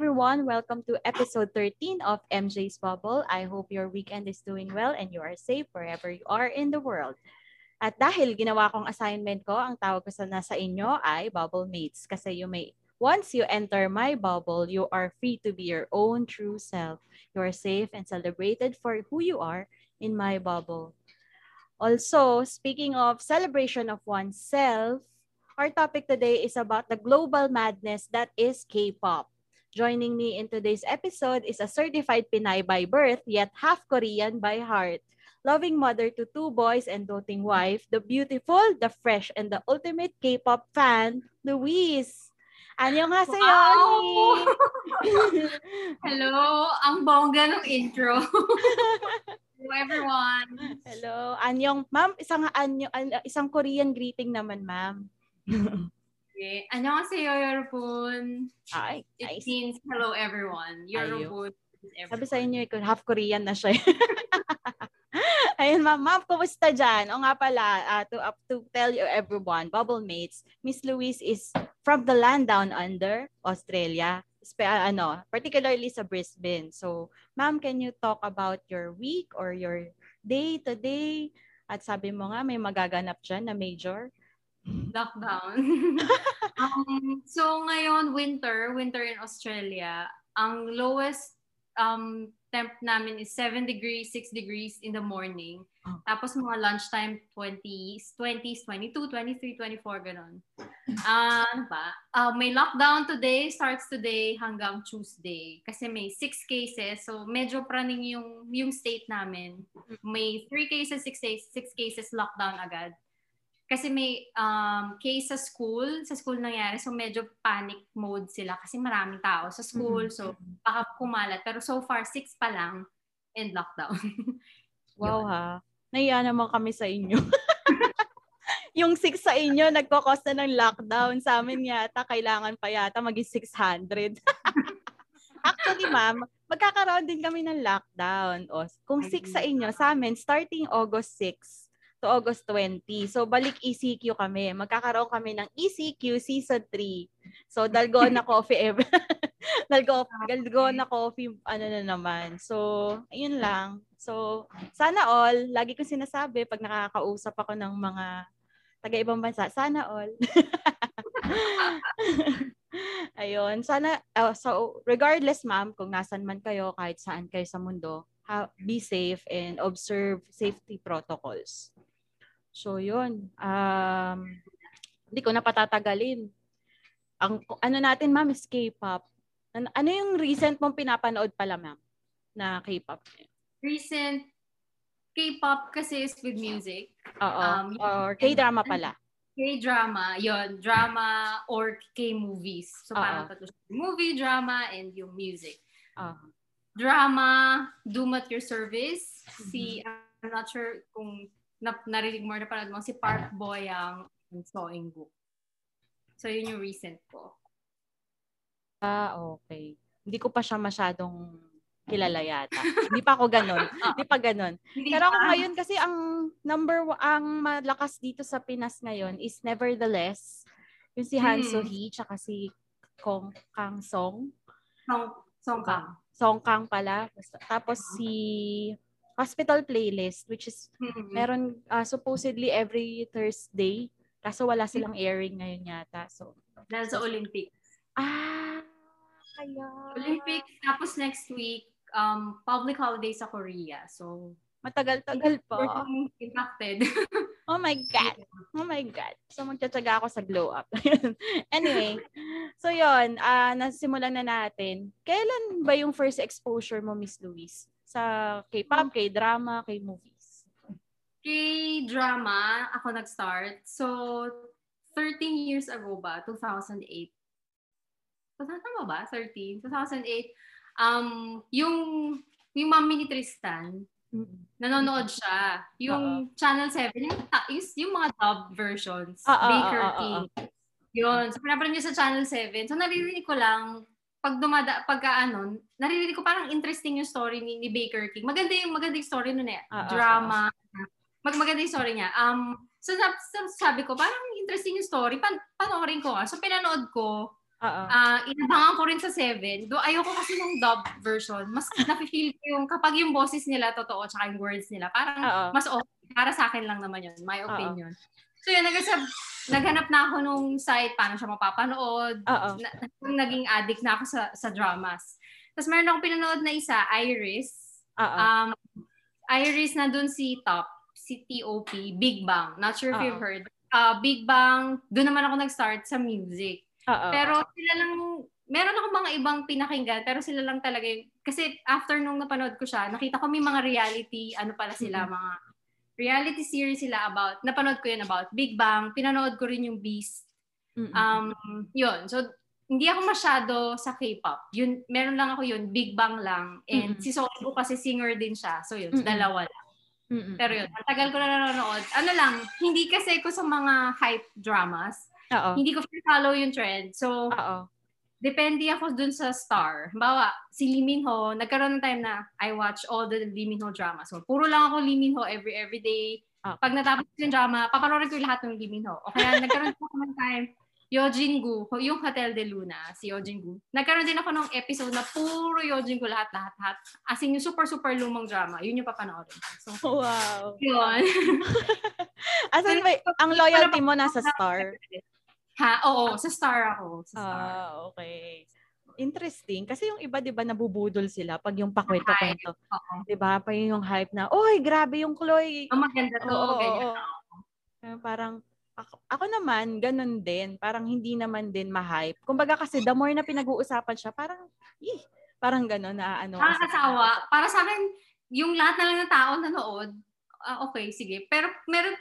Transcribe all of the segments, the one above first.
Everyone. Welcome to episode 13 of MJ's Bubble. I hope your weekend is doing well and you are safe wherever you are in the world. At dahil ginawa kong assignment ko, ang tawag ko sa nasa inyo ay Bubble Mates. Kasi you may, once you enter my bubble, you are free to be your own true self. You are safe and celebrated for who you are in my bubble. Also, speaking of celebration of oneself, our topic today is about the global madness that is K-pop. Joining me in today's episode is a certified Pinay by birth, yet half Korean by heart. Loving mother to two boys and doting wife, the beautiful, the fresh, and the ultimate K-pop fan, Louise. Annyeonghaseyo, Wow! Ani! Hello! Ang bongga ng intro. Hello, everyone. Hello. Anyong, ma'am, isang anyo, an- isang Korean greeting naman, ma'am. Okay. Annyeonghaseyo, Yorobun. Ay, It nice. means hello, everyone. Yorobun is everyone. Sabi sa inyo, half Korean na siya. Ayun, ma'am. Ma'am, kumusta dyan? O nga pala, uh, to, up to tell you everyone, Bubble Mates, Miss Louise is from the land down under, Australia. Spe- uh, ano, particularly sa Brisbane. So, ma'am, can you talk about your week or your day to day? At sabi mo nga, may magaganap dyan na major. Lockdown. um, so, ngayon, winter, winter in Australia, ang lowest um, temp namin is 7 degrees, 6 degrees in the morning. Oh. Tapos mga lunchtime, 20s, 20s, 22, 23, 24, ganun. Ah, ano ba? Ah, may lockdown today, starts today hanggang Tuesday. Kasi may 6 cases, so medyo praning yung, yung state namin. May 3 cases, 6 cases, 6 cases lockdown agad. Kasi may um, case sa school, sa school nangyari, so medyo panic mode sila kasi maraming tao sa school, Mhm. so baka kumalat. Pero so far, six pa lang and lockdown. Wow ha. Naiya naman kami sa inyo. yung 6 sa inyo, nagkakos na ng lockdown. Sa amin yata, kailangan pa yata maging 600. Actually, ma'am, magkakaroon din kami ng lockdown. O, kung 6 sa inyo, sa amin, starting August 6 to August 20. So, balik ECQ kami. Magkakaroon kami ng ECQ Season 3. So, Dalgona Coffee ever. Dalgo, Dalgona Coffee, ano na naman. So, ayun lang. So, sana all, lagi ko sinasabi pag nakakausap ako ng mga taga-ibang bansa, sana all. Ayun, sana, uh, so regardless ma'am, kung nasan man kayo, kahit saan kayo sa mundo, ha- be safe and observe safety protocols. So yun, um, hindi ko na patatagalin. Ang, ano natin ma'am is K-pop. An- Ano yung recent mong pinapanood pala ma'am na K-pop? Recent K-pop kasi is with music. Oo, Um, or K-drama pala. K-drama, yon drama or K-movies. So Oo. parang tatlo. Movie, drama, and yung music. Oo. Drama, Doom at Your Service. Mm-hmm. Si, I'm not sure kung na, narinig mo na parang mo, si Park Boyang and Sawing Book. So yun yung recent ko. Ah, okay. Hindi ko pa siya masyadong kilala yata. Hindi pa ako ganun. Hindi pa ganun. Hindi Pero ako ngayon kasi ang number ang malakas dito sa Pinas ngayon is Nevertheless. Yung si Han Hmm. So-hee tsaka si Kong Kang Song. Song, song kang. Song Kang pala. Tapos si Hospital Playlist which is Hmm. meron ah, supposedly every Thursday. Kaso wala silang airing ngayon yata. So, Dahil sa Olympic. ah, kaya. Olympic, tapos next week, um, public holiday sa Korea. So, Matagal-tagal pa. impacted. Oh my God. Oh my God. So, magtsatsaga ako sa glow up. anyway, so yon ah nasimulan na natin. Kailan ba yung first exposure mo, Miss Louise? Sa K-pop, K-drama, K-movies? K-drama, ako nag-start. So, 13 years ago ba? 2008. Tama ba? 13? 2008. Um, yung yung mami ni Tristan, Mm. nanonood siya. Yung Channel 7, yung, yung, yung mga dub versions, Ah, ah, Baker ah, ah, King. Yun. So, pinapanood niya sa Channel 7. So, naririnig ko lang, pag dumada, pagka ano, naririnig ko parang interesting yung story ni, ni Baker King. Maganda yung, maganda yung story nun eh. Ah, ah, Drama. Mag, maganda yung story niya. Um, so, sab- so, sabi ko, parang interesting yung story. Pan panoorin ko nga. So, pinanood ko. Ah, inabangan ko rin sa 7. Do ayoko kasi ng dub version. Mas nafe-feel ko yung kapag yung boses nila totoo tsaka yung words nila, parang Oo. mas okay. Para sa akin lang naman yun, my opinion. So yun, nagasab, naghanap na ako nung site paano siya mapapanood. Oo. Na, naging addict na ako sa, sa dramas. Tapos meron akong pinanood na isa, Iris. Oo. Um, Iris na dun si Top, si TOP, Big Bang. Not sure if Oo. you've heard. Uh, Big Bang, doon naman ako nag-start sa music. Oo. Pero sila lang, meron ako mga ibang pinakinggan, pero sila lang talaga yung, kasi after nung napanood ko siya, nakita ko may mga reality, ano pala sila, Mhm. mga reality series sila about, napanood ko yun about Big Bang, pinanood ko rin yung Beast. Um, yun. So, hindi ako masyado sa K-pop. Yun, meron lang ako yun, Big Bang lang. And Mm-mm. si Sonic kasi singer din siya. So yun, Mm-mm. dalawa lang. Mm-mm. Pero yun, ang tagal ko na nanonood. Ano lang, hindi kasi ko sa mga hype dramas. Oo. Hindi ko follow yung trend. So, Oo. Depende ako dun sa star. Bawa, si Lee Min Ho, nagkaroon ng time na I watch all the Lee Min Ho dramas. So, puro lang ako Lee Min Ho every every day. Ah. Pag natapos yung drama, papanoorin ko yung lahat ng Lee Min Ho. O kaya nagkaroon ako ng time, Yojin Gu, yung Hotel de Luna, si Yojin Gu. Nagkaroon din ako ng episode na puro Yojin Gu lahat, lahat, lahat. As in, yung super, super lumang drama. Yun yung papanoorin. So, Wow. yun. Asan ba, ang loyalty mo nasa star? Ha? Oo, sa star ako. Sa star. Ah, okay. Interesting. Kasi yung iba, di ba, nabubudol sila pag yung pakwento-kwento. Di ba? Pa yung hype na, oy, grabe yung Chloe. Ang maganda to, Oo, ganyan. oo. Parang, ako, ako naman, ganun din. Parang hindi naman din ma-hype. Kumbaga kasi, the more na pinag-uusapan siya, parang, eh, parang ganun na ano. Nakakasawa. Para sa akin, yung lahat na lang ng tao nanood, ah, okay, sige. Pero meron,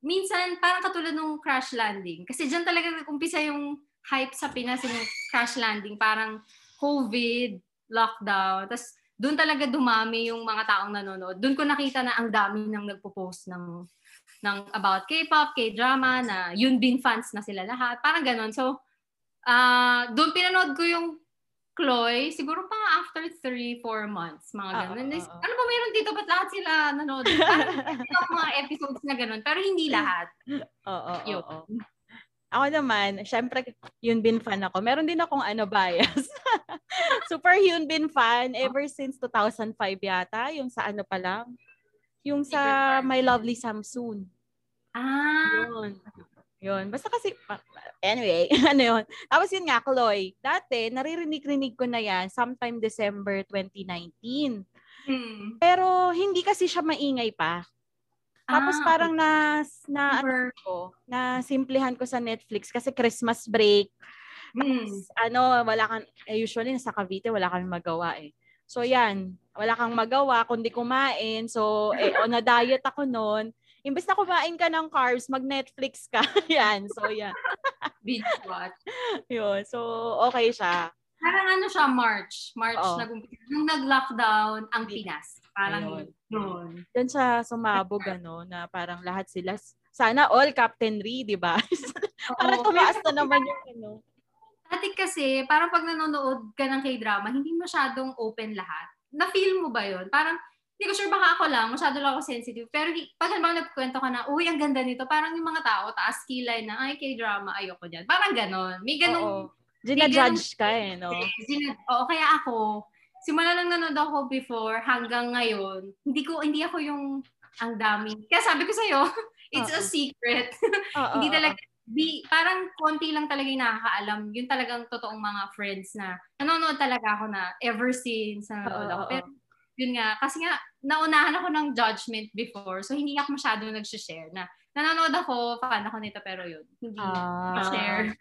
minsan, parang katulad nung crash landing. Kasi dyan talaga umpisa yung hype sa Pinas, yung crash landing. Parang COVID, lockdown. Tapos, doon talaga dumami yung mga taong nanonood. Doon ko nakita na ang dami nang nagpo-post ng ng about K-pop, K-drama, na yun bin fans na sila lahat. Parang ganon. So, ah doon pinanood ko yung Chloe, siguro pa after 3-4 months, mga Oo, ganun. oo, oo. Ano ba meron dito? Ba't lahat sila nanood? Parang mga episodes na ganun, pero hindi lahat. Oo, oo, Yun. oo. Ako naman, syempre, Hyun Bin fan ako. Meron din akong ano, bias. Super Hyun Bin fan ever since 2005 yata. Yung sa ano pa lang. Yung sa My Lovely Samsoon. Ah, Yun. Yun. Basta kasi, anyway, ano yun. Tapos yun nga, Chloe. Dati, naririnig-rinig ko na yan sometime December 2019. hmm. Pero hindi kasi siya maingay pa. Tapos Ah, parang na, na, ano ko, na simplihan ko sa Netflix kasi Christmas break. Hmm. Tapos, ano, wala kang, eh, usually sa Cavite, wala kami magawa eh. So yan, wala kang magawa kundi kumain. So, eh, on a diet ako noon. Imbes na kumain ka ng carbs, mag-Netflix ka. yan, so yan. Binge watch. Yun, so okay siya. Parang ano siya, March. March Oo. nag-umpisa. Nung nag-lockdown ang Pinas. Parang yun. Doon siya sumabog, ano, na parang lahat sila, sana all Captain Ri, di ba? parang tumaas na naman yung ano. Dati kasi, parang pag nanonood ka ng K-drama, hindi masyadong open lahat. Na-feel mo ba yun? Parang, hindi ko sure baka ako lang, masyado lang ako sensitive. Pero pag halimbawa nagkwento ka na, uy, ang ganda nito, parang yung mga tao, taas kilay na, ay, K-drama, ayoko dyan. Parang ganon. May Oo. ganong, Gina-judge ka eh, no? Sin- Oo, kaya ako, simula lang nanood ako before hanggang ngayon, hindi ko hindi ako yung ang dami. Kaya sabi ko sa'yo, it's a Oo. secret. Oo, hindi oo, talaga, di, parang konti lang talaga yung nakakaalam. Yun talagang totoong mga friends na nanonood talaga ako na ever since nanonood Oo, ako. oo. Pero yun nga, kasi nga, naunahan ako ng judgment before, so hindi ako masyado nag-share na nanonood ako, fan ako nito, pero yun, hindi Ah. share.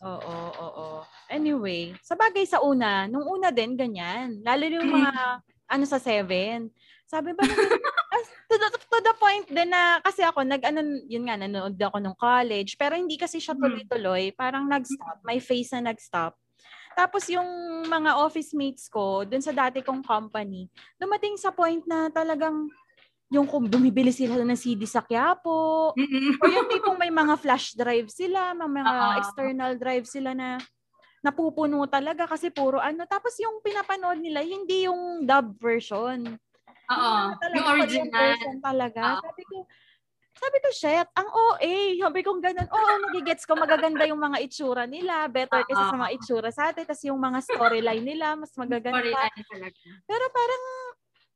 Oo, oo. Anyway, sa bagay sa una, nung una din, ganyan. Lalo yung mga, ano sa seven. Sabi ba, to, the, to the point din na, kasi ako, nag, ano, yun nga, nanonood ako nung college, pero hindi kasi siya Hmm. tuloy-tuloy. Parang nag-stop. May face na nag-stop. Tapos yung mga office mates ko, dun sa dati kong company, dumating sa point na talagang yung kung bumibili sila ng CD sa Quiapo, o yung tipong may mga flash drive sila, may mga Oo. external drive sila na napupuno talaga kasi puro ano. Tapos yung pinapanood nila, hindi yung dub version. Oo. Yung, Yung original. version talaga. Oo. Sabi ko, sabi ko, shit, ang OA. Sabi ko, ganun. Oo, nagigets ko. Magaganda yung mga itsura nila. Better kaysa sa mga itsura sa atin. Tapos yung mga storyline nila, mas magaganda. Storyline talaga. Pero parang,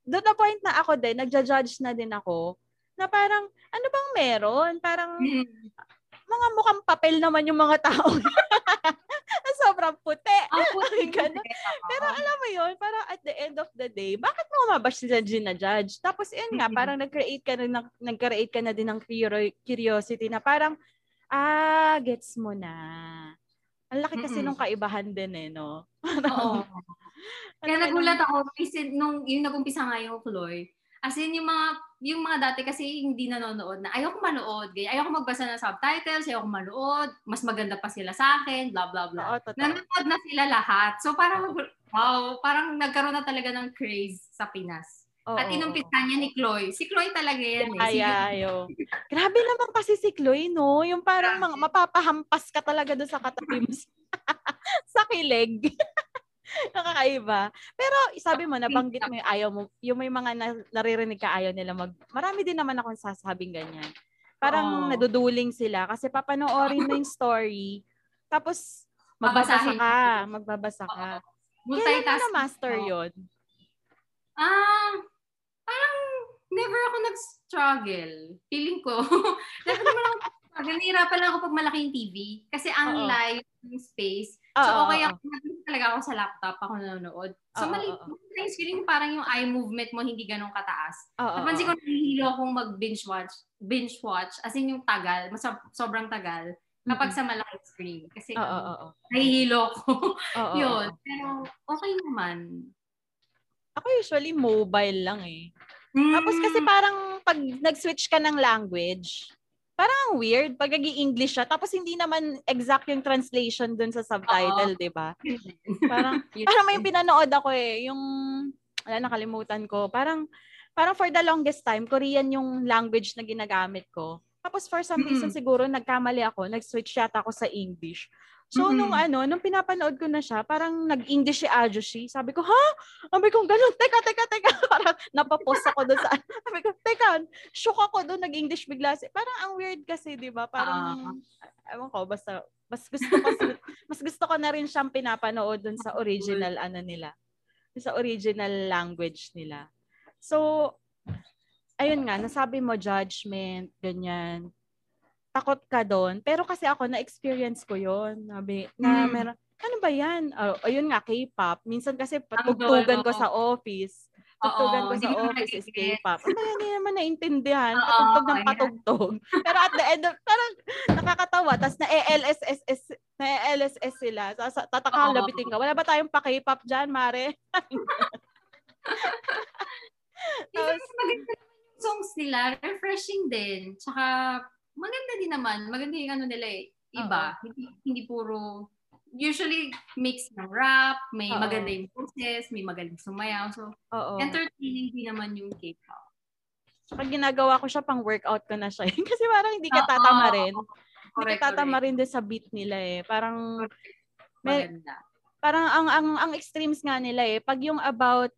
doon na point na ako din, nagja-judge na din ako, na parang, ano bang meron? Parang, Mm. mga mukhang papel naman yung mga tao. Sobrang puti. Ang puti Ganun. Pero alam mo yun, parang at the end of the day, bakit mo mabash sila gina-judge? Tapos yun nga, parang nag-create ka na, nag-create ka na din ng curio- curiosity na parang, ah, gets mo na. Ang laki kasi Mm-mm. nung kaibahan din eh, no? Oo. Kaya nagulat ako kasi nung yung nag-umpisa nga yung Chloe. As in, yung mga, yung mga dati kasi hindi nanonood na, ayoko manood, ganyan. ayoko magbasa ng subtitles, ayoko manood, mas maganda pa sila sa akin, blah, blah, blah. Oo, totoo. Nanonood na sila lahat. So parang, wow, parang nagkaroon na talaga ng craze sa Pinas. Oo, At inumpisa niya ni Chloe. Si Chloe talaga yan eh. Ay, ayo. Grabe naman kasi si Chloe, no? Yung parang mga, mapapahampas ka talaga doon sa katabi mo. sa kilig. Nakakaiba. Pero sabi mo, nabanggit mo yung ayaw mo, yung may mga na, naririnig ka ayaw nila mag, marami din naman akong sasabing ganyan. Parang Oo. naduduling sila kasi papanoorin mo yung story, tapos magbabasa Babasahin. ka, magbabasa ka. Kailan mo Oo. yon? Ah, parang never ako nag-struggle. Feeling ko, never naman ako nag-struggle. Nahihirapan lang ako pag malaki yung TV. Kasi ang Oo. yung space. So, Oo, okay ako. nag- talaga ako sa laptop ako nanonood. So, Oo, mali. oo. Sometimes feeling parang yung eye movement mo hindi ganun kataas. Oo, Napansin ko nahihilo akong mag-binge watch. Binge watch. As in yung tagal. Mas, sobrang tagal. Kapag Mm-mm. sa malaking screen. Kasi Oo, oo, oo. nahihilo ko. Oo, Yun. Pero okay naman. Ako usually mobile lang eh. Tapos kasi Mm. parang pag nag-switch ka ng language, parang ang weird pag nag english siya tapos hindi naman exact yung translation dun sa subtitle, 'di ba? Parang parang may pinanood ako eh, yung wala nakalimutan ko. Parang parang for the longest time Korean yung language na ginagamit ko. Tapos for some reason Mm-mm. siguro nagkamali ako, nag-switch yata ako sa English. So Mm-mm. nung ano, nung pinapanood ko na siya, parang nag-English si Ajushi. Sabi ko, ha? Sabi ko, ganun, teka, teka, teka. Parang napapos ako doon sa, sabi ko, teka, shook ako doon, nag-English bigla. si- Parang ang weird kasi, di ba? Parang, ewan ko, basta, mas gusto ko, mas gusto ko na rin siyang pinapanood doon sa original, ano nila. Sa original language nila. So, ayun nga, nasabi mo judgment, ganyan. Takot ka doon. Pero kasi ako, na-experience ko yon Nabi, na Mm. meron, ano ba yan? Oh, ayun nga, K-pop. Minsan kasi patugtugan ko sa office. Tugtugan ko sa office is. K-pop. Ano yan, hindi naman naintindihan. Patugtog ng patugtog. Pero at the end of, parang nakakatawa. Tapos na-LSS, na-LSS sila. Sa, tataka, labitin ka. Wala ba tayong pa-K-pop dyan, Mare? Tapos- maganda naman yung songs nila, refreshing din. Tsaka maganda din naman. Maganda yung ano nila eh. Iba. Hindi, hindi puro usually mix ng rap, may Oo. maganda yung boses, may magaling sumayaw. So, Oo. entertaining din naman yung K-pop. Saka ginagawa ko siya pang workout ko na siya. Kasi parang hindi ka tatama rin. oo. Hindi Correct, ka tatama correct. rin din sa beat nila eh. Parang May- Maganda. parang ang ang ang extremes nga nila eh. Pag yung about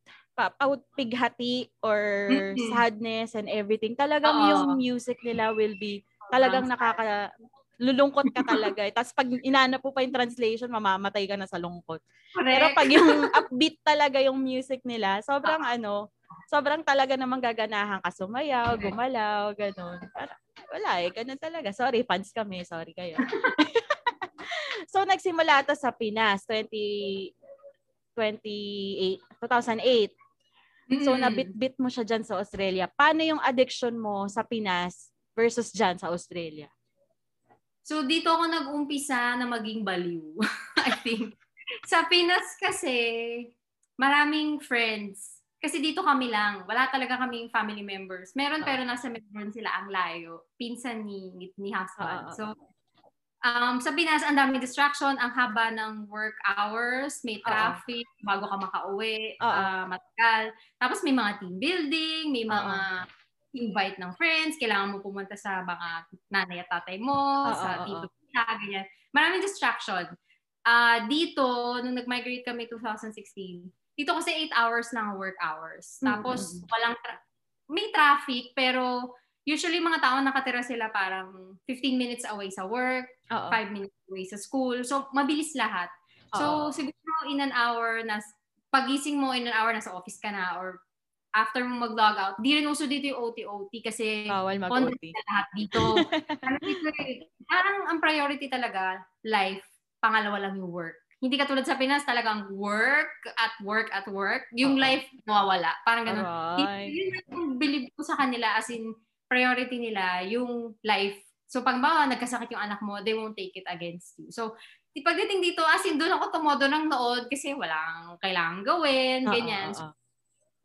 out pighati or Mm-mm. sadness and everything, talagang Oo. yung music nila will be talagang nakaka lulungkot ka talaga. eh. Tapos pag inanap po pa yung translation, mamamatay ka na sa lungkot. Pero Correct. pag yung upbeat talaga yung music nila, sobrang Ah. ano, sobrang talaga namang gaganahan ka sumayaw, gumalaw, ganun. Para, wala eh, ganun talaga. Sorry, fans kami. Sorry kayo. so, nagsimula to sa Pinas, 20, 28, 2008. So, Mm-mm. nabit-bit mo siya dyan sa Australia. Paano yung addiction mo sa Pinas versus dyan sa Australia? So, dito ako nag-umpisa na maging baliw. I think. Sa Pinas kasi, maraming friends. Kasi dito kami lang. Wala talaga kaming family members. Meron Ah. pero nasa Melbourne sila ang layo. Pinsan ni, ni husband. Ah, ah, So, Um, sa Pinas, ang daming distraction, ang haba ng work hours, may traffic, Uh-oh. bago ka makauwi, uh, matagal. Tapos may mga team building, may mga Uh-oh. Invite ng friends, kailangan mo pumunta sa mga nanay at tatay mo, Uh-oh. sa tito kita, ganyan. Maraming distraction. Uh, dito, nung nag-migrate kami 2016, dito kasi 8 hours lang work hours. Tapos, mm-hmm. walang, tra- may traffic, pero usually mga tao nakatira sila parang 15 minutes away sa work, 5 minutes away sa school. So, mabilis lahat. So, Uh-oh. siguro in an hour, na, pagising mo in an hour, nasa office ka na or after mo mag-log out, di rin uso dito yung OT-OT kasi Bawal mag-OT. na lahat dito. Eh, parang ang priority talaga, life, pangalawa lang yung work. Hindi katulad sa Pinas, talagang work at work at work. Yung Uh-oh. life, nawawala. Parang ganun. Right. Yun yung believe ko sa kanila as in, priority nila yung life. So pag ba nagkasakit yung anak mo, they won't take it against you. So pagdating dito, as in doon ako tumodo ng nood kasi walang kailangan gawin, ganyan. Uh, uh, uh. So,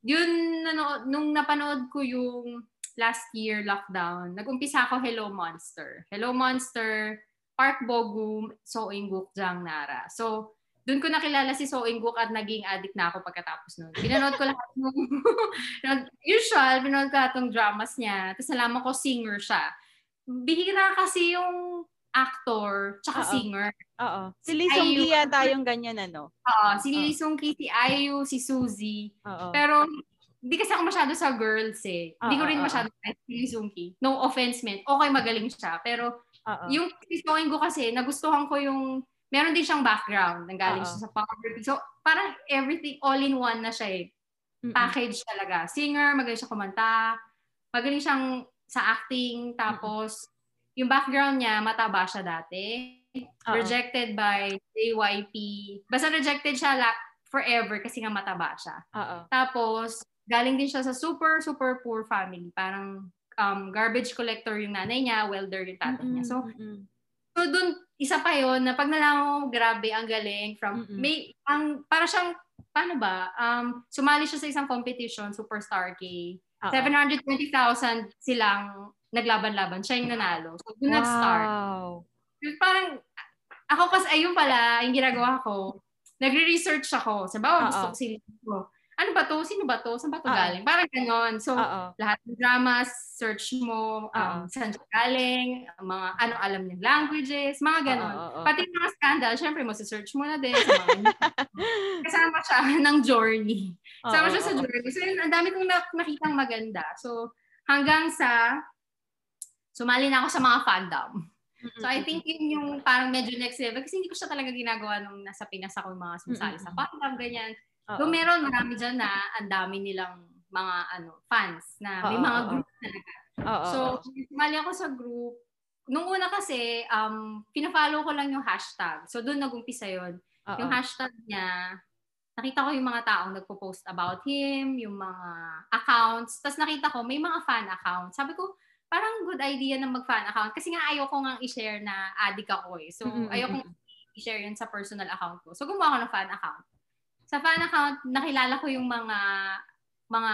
yun, nanood, nung napanood ko yung last year lockdown, nag-umpisa ako Hello Monster. Hello Monster, Park Bogum, So Inguk Jang Nara. So, doon ko nakilala si So Inguk at naging addict na ako pagkatapos nun. Pinanood ko lahat ng usual, pinanood ko lahat ng dramas niya. Tapos nalaman ko singer siya. Bihira kasi yung actor tsaka Uh-oh. singer. Oo. Si Lee Sung Ki yata yung ganyan ano. Oo. Si Lee Sung Ki, si Ayu, si Suzy. Oo. Pero hindi kasi ako masyado sa girls eh. Hindi ko rin masyado sa si Lee Sung Ki. No offense man. Okay, magaling siya. Pero Uh-oh. yung si So Inguk kasi, nagustuhan ko yung meron din siyang background, nanggaling siya sa photography. So, parang everything, all in one na siya eh. Package Mm-mm. talaga. Singer, magaling siya kumanta, magaling siyang sa acting, tapos. Yung background niya, mataba siya dati. Uh-oh. Rejected by JYP. Basta rejected siya la- forever kasi nga mataba siya. Uh-oh. Tapos, galing din siya sa super, super poor family. Parang um, garbage collector yung nanay niya, welder yung tatay niya. So, mm-hmm. so dun, isa pa yon na pag nalaman mo, grabe, ang galing from, Mm-mm. may, ang, para siyang, paano ba, um, sumali siya sa isang competition, Superstar K. Uh-oh. 720,000 silang naglaban-laban. Siya yung nanalo. So, doon wow. nag-start. Parang, ako kasi, ayun pala, yung ginagawa ko, nagre-research ako. Sa bawa, gusto ko si ano ba to? Sino ba to? Saan ba to uh galing? Parang ganon. So, Uh-oh. lahat ng dramas, search mo, um, saan siya galing, mga ano alam ng languages, mga ganon. Uh-oh. Pati mga scandal, syempre mo search mo na din. Sa mga, kasama siya ng journey. Kasama siya sa journey. So, yun, ang dami kong nakitang maganda. So, hanggang sa, sumali na ako sa mga fandom. So I think yun yung parang medyo next level kasi hindi ko siya talaga ginagawa nung nasa Pinas ako mga sumasali sa fandom, ganyan. So meron marami dyan na ang dami nilang mga ano fans na may mga group talaga. So, sumali ako sa group. Nung una kasi, um, pina-follow ko lang yung hashtag. So, doon nag-umpisa yun. Yung hashtag niya, nakita ko yung mga taong nagpo-post about him, yung mga accounts. Tapos nakita ko, may mga fan accounts. Sabi ko, parang good idea na mag-fan account. Kasi nga ayoko nga i-share na addict ako eh. So, mm-hmm. ayoko i-share yun sa personal account ko. So, gumawa ako ng fan account sa fan account, nakilala ko yung mga, mga,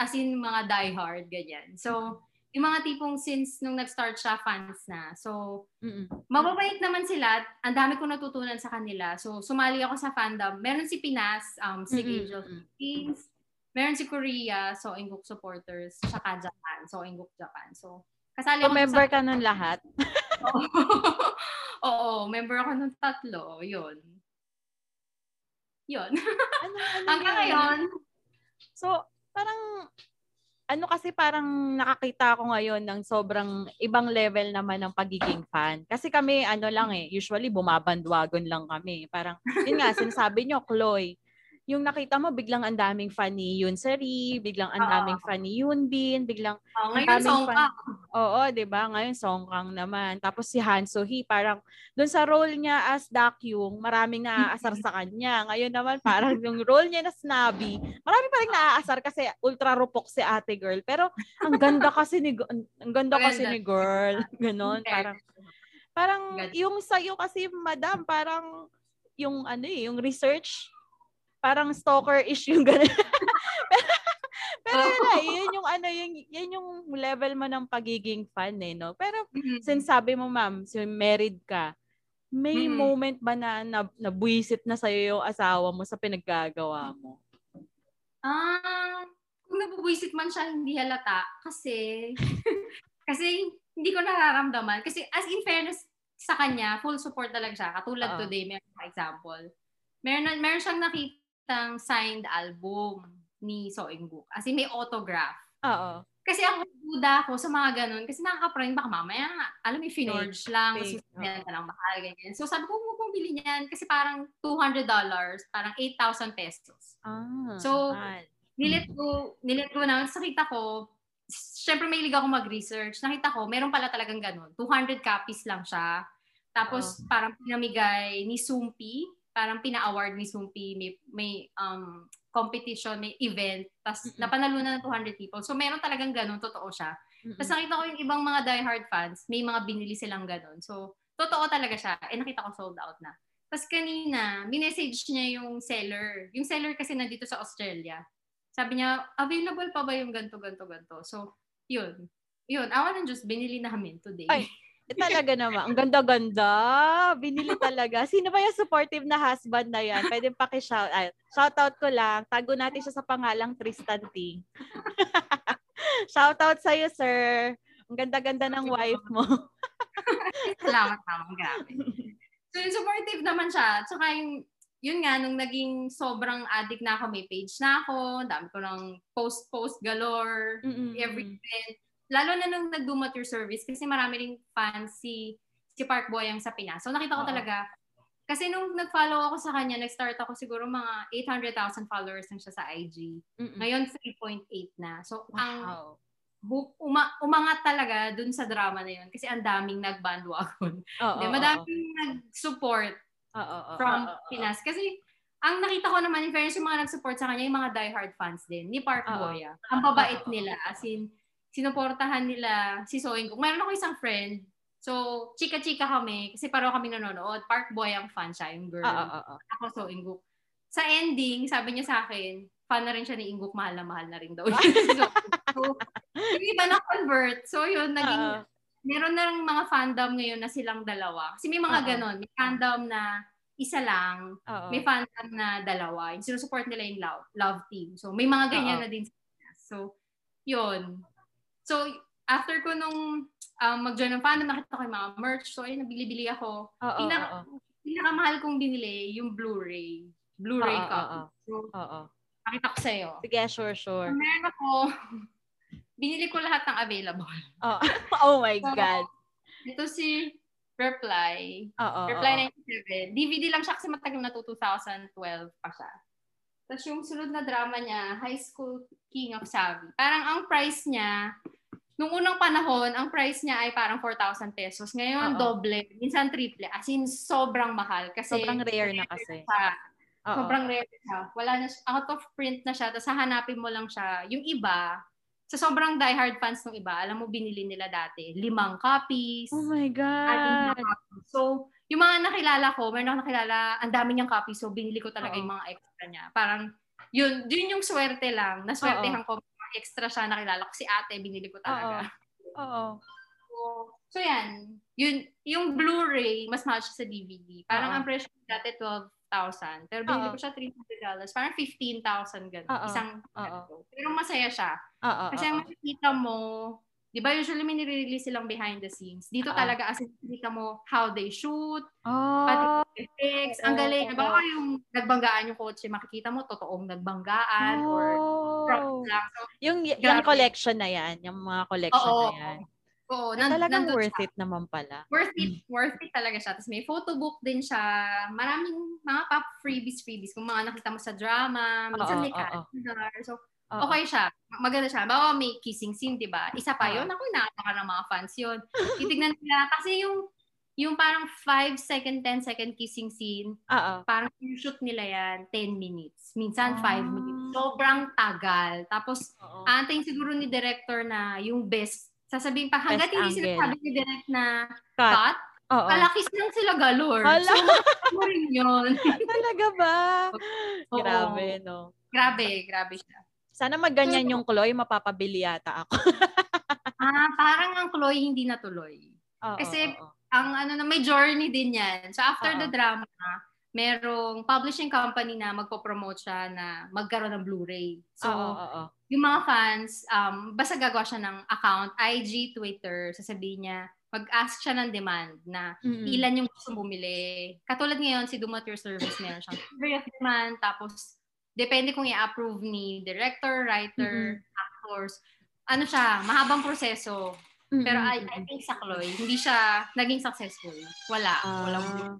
as in mga diehard, ganyan. So, yung mga tipong since nung nag-start siya, fans na. So, Mm-mm. mababait naman sila. Ang dami ko natutunan sa kanila. So, sumali ako sa fandom. Meron si Pinas, um, si Angel Philippines. Meron si Korea, so Inguk supporters. Saka Japan, so Inguk Japan. So, kasali so, ako member sa... ka nun lahat? Oo, member ako nun tatlo. Yun. Yun. Ano, ano Hanggang ngayon. So, parang, ano kasi parang nakakita ko ngayon ng sobrang ibang level naman ng pagiging fan. Kasi kami, ano lang eh, usually bumabandwagon lang kami. Parang, yun nga, sinasabi nyo, Chloe, yung nakita mo, biglang ang daming fan ni Yun Seri, biglang ang daming fan ni Yun Bin, biglang oh, ang daming fan. Oo, 'di ba? Ngayon Song Kang naman. Tapos si Han So Hee, parang doon sa role niya as Dakyung, maraming naaasar sa kanya. Ngayon naman parang yung role niya na snobby, marami pa rin naaasar kasi ultra rupok si ate girl. Pero ang ganda kasi ni ang ganda kasi ni girl. Ganon, parang parang yung sa'yo kasi madam, parang yung ano eh, yung research parang stalker issue ganun. pero, Pero yun na, yun yung ano, yung, yun yung level mo ng pagiging fan eh, no? Pero Mhm. since sabi mo, ma'am, so married ka, may Mhm. moment ba na, na nabuisit na sa'yo yung asawa mo sa pinaggagawa mo? Ah, kung nabubuisit man siya, hindi halata. Kasi, kasi hindi ko nararamdaman. Kasi as in fairness sa kanya, full support talaga siya. Katulad Oo. today, meron example. Meron, meron siyang nakitang signed album ni So Ingbook. As in, may autograph. Oo. Kasi ako, duda ako sa mga ganun. Kasi nakaka-prank baka mamaya, alam mo, finorge lang. Susundan lang mahal, ganyan. So sabi ko, huwag mong bilhin yan. Kasi parang $200, parang 8,000 pesos. Ah, So, mahal. nilit ko, nilit ko na, sa kita ko, syempre may liga ako mag-research. Nakita ko, meron pala talagang ganun. 200 copies lang siya. Tapos parang pinamigay ni Sumpi, parang pina-award ni Sumpi, may, may um, competition, may event, tapos Mm-mm. napanalunan ng 200 people. So meron talagang ganun, totoo siya. Mm-mm. Tapos nakita ko yung ibang mga diehard fans, may mga binili silang ganun. So, totoo talaga siya. Eh, nakita ko sold out na. Tapos kanina, minessage niya yung seller. Yung seller kasi nandito sa Australia. Sabi niya, available pa ba yung ganto, ganto, ganto? So, yun. Yun. Awa ng Diyos, binili namin today. Ay. Eh, talaga naman. Ang ganda-ganda. Binili talaga. Sino ba yung supportive na husband na yan? Pwede paki-shout. Ay, shout out ko lang. Tago natin siya sa pangalang Tristan T. shout out sa'yo, sir. Ang ganda-ganda ng wife mo. Salamat naman, grabe. So, yung supportive naman siya. Tsaka yung, yun nga, nung naging sobrang addict na ako, may page na ako, dami ko ng post-post galore, Mm-mm. every event. Lalo na nung nag-do service kasi marami ring fans si si Park Boyang sa Pinas. So nakita ko Oo. talaga kasi nung nag-follow ako sa kanya, nag-start ako siguro mga 800,000 followers lang siya sa IG. Mm-mm. Ngayon 3.8 na. So ang Wow. bu- uma- umangat talaga dun sa drama na yun kasi ang daming nag-bandwagon. Di, oo, madaming nag-support oo, oo, from oo, oo. Pinas. Kasi ang nakita ko naman, in fairness, yung mga nag-support sa kanya, yung mga diehard fans din, ni Park Oo. Boya. Ang babait nila. As in, sinuportahan nila si Soing Cook. Meron ako isang friend, so chika-chika kami, kasi pareho kami nanonood. Park Boy ang fan siya, yung girl. Oo, oo, oo. Ako Soing Cook. Sa ending, sabi niya sa akin, fan na rin siya ni Inguk, mahal na mahal na rin daw. so, so, yung iba na-convert. So yun, naging, Oo. meron na rin mga fandom ngayon na silang dalawa. Kasi may mga Oo. ganon. May fandom na isa lang, Oo. may fandom na dalawa. Yung sinusupport nila yung love, love team. So, may mga ganyan Oo. na din. So, yun. So, after ko nung um, mag-join ng fandom, nakita ko yung mga merch. So, ayun, nabili-bili ako. Oo, Pinaka, oo, pinakamahal kong binili, yung Blu-ray. Blu-ray Oo, copy. oo, So, oo. nakita ko sa'yo. Sige, sure, sure. Meron ako, binili ko lahat ng available. Oh, oh my God. Ito si Reply. Oo, Reply oo. 97. DVD lang siya kasi matagal na to 2012 pa siya. Tapos yung sunod na drama niya, High School King of Savvy. Parang ang price niya, nung unang panahon, ang price niya ay parang 4,000 pesos. Ngayon, Oo. doble, minsan triple. As in, sobrang mahal. Kasi Sobrang rare na kasi. Oo. Sobrang rare siya. Wala na, siya- out of print na siya. Tapos hahanapin mo lang siya. Yung iba, sa sobrang diehard fans ng iba, alam mo, binili nila dati. Limang copies. Oh my God. copies. So, yung mga nakilala ko, meron akong nakilala, ang dami niyang copies. So, binili ko talaga Oo. yung mga extra niya. Parang, yun, yun yung swerte lang. Naswertehan ko, extra siya nakilala ko. Si ate, binili ko talaga. Oo. So, so yan. Yun, yung Blu-ray, mas mahal siya sa DVD. Parang Oo. ang presyo dati 12,000. Pero binili Oo. ko siya $300. Parang 15,000 ganun. Oo. Isang Oo. Pero masaya siya. Oo. Kasi ang makikita mo, di ba usually may nire-release silang behind the scenes. Dito Oo. talaga as in, makikita mo how they shoot, Oh. pati effects. Ang galing. oo. Baka yung nagbanggaan yung kotse, makikita mo totoong nagbanggaan or props Oh. lang. So, Yung, yung Grabe. collection na yan. Yung mga collection Oo. na yan. oo, Eh, nan- talagang worth siya. it naman pala. Worth it. Worth it talaga siya. Tapos may photo book din siya. Maraming mga pop freebies, freebies. Kung mga nakita mo sa drama, minsan Oo, may oo. calendar. So, Oo. okay siya. Maganda siya. Bawa may kissing scene, di ba? Isa pa yun. Ako, inaanto ng mga fans yun. Titignan nila. Kasi yung yung parang 5 second, 10 second kissing scene, Oo. parang yung shoot nila yan, 10 minutes. Minsan 5 Ah. minutes. Sobrang tagal. Tapos, aantayin siguro ni director na yung best. Sasabihin pa, hanggat hindi angle. sinasabi ni direct na Cut. cut, Oo. kalakis lang sila galore. Hala. So, mo rin yun. Talaga ba? Oo. Grabe, no? grabe, grabe siya. Sana magganyan yung Chloe, mapapabili yata ako. ah, parang ang Chloe hindi natuloy. Oo, Kasi oo, ang ano na may journey din yan. So after Oo. the drama, merong publishing company na magpo-promote siya na magkaroon ng Blu-ray. So Oo, oo, oo. yung mga fans, um, basta gagawa siya ng account, IG, Twitter, sasabihin niya, mag-ask siya ng demand na ilan yung gusto bumili. Katulad ngayon, si Your Service, meron siyang library of demand, tapos depende kung i-approve ni director, writer, actors. Ano siya, mahabang proseso. Mm-mm. Pero I, I think sa Chloe, hindi siya naging successful. Wala. Ah. Walang.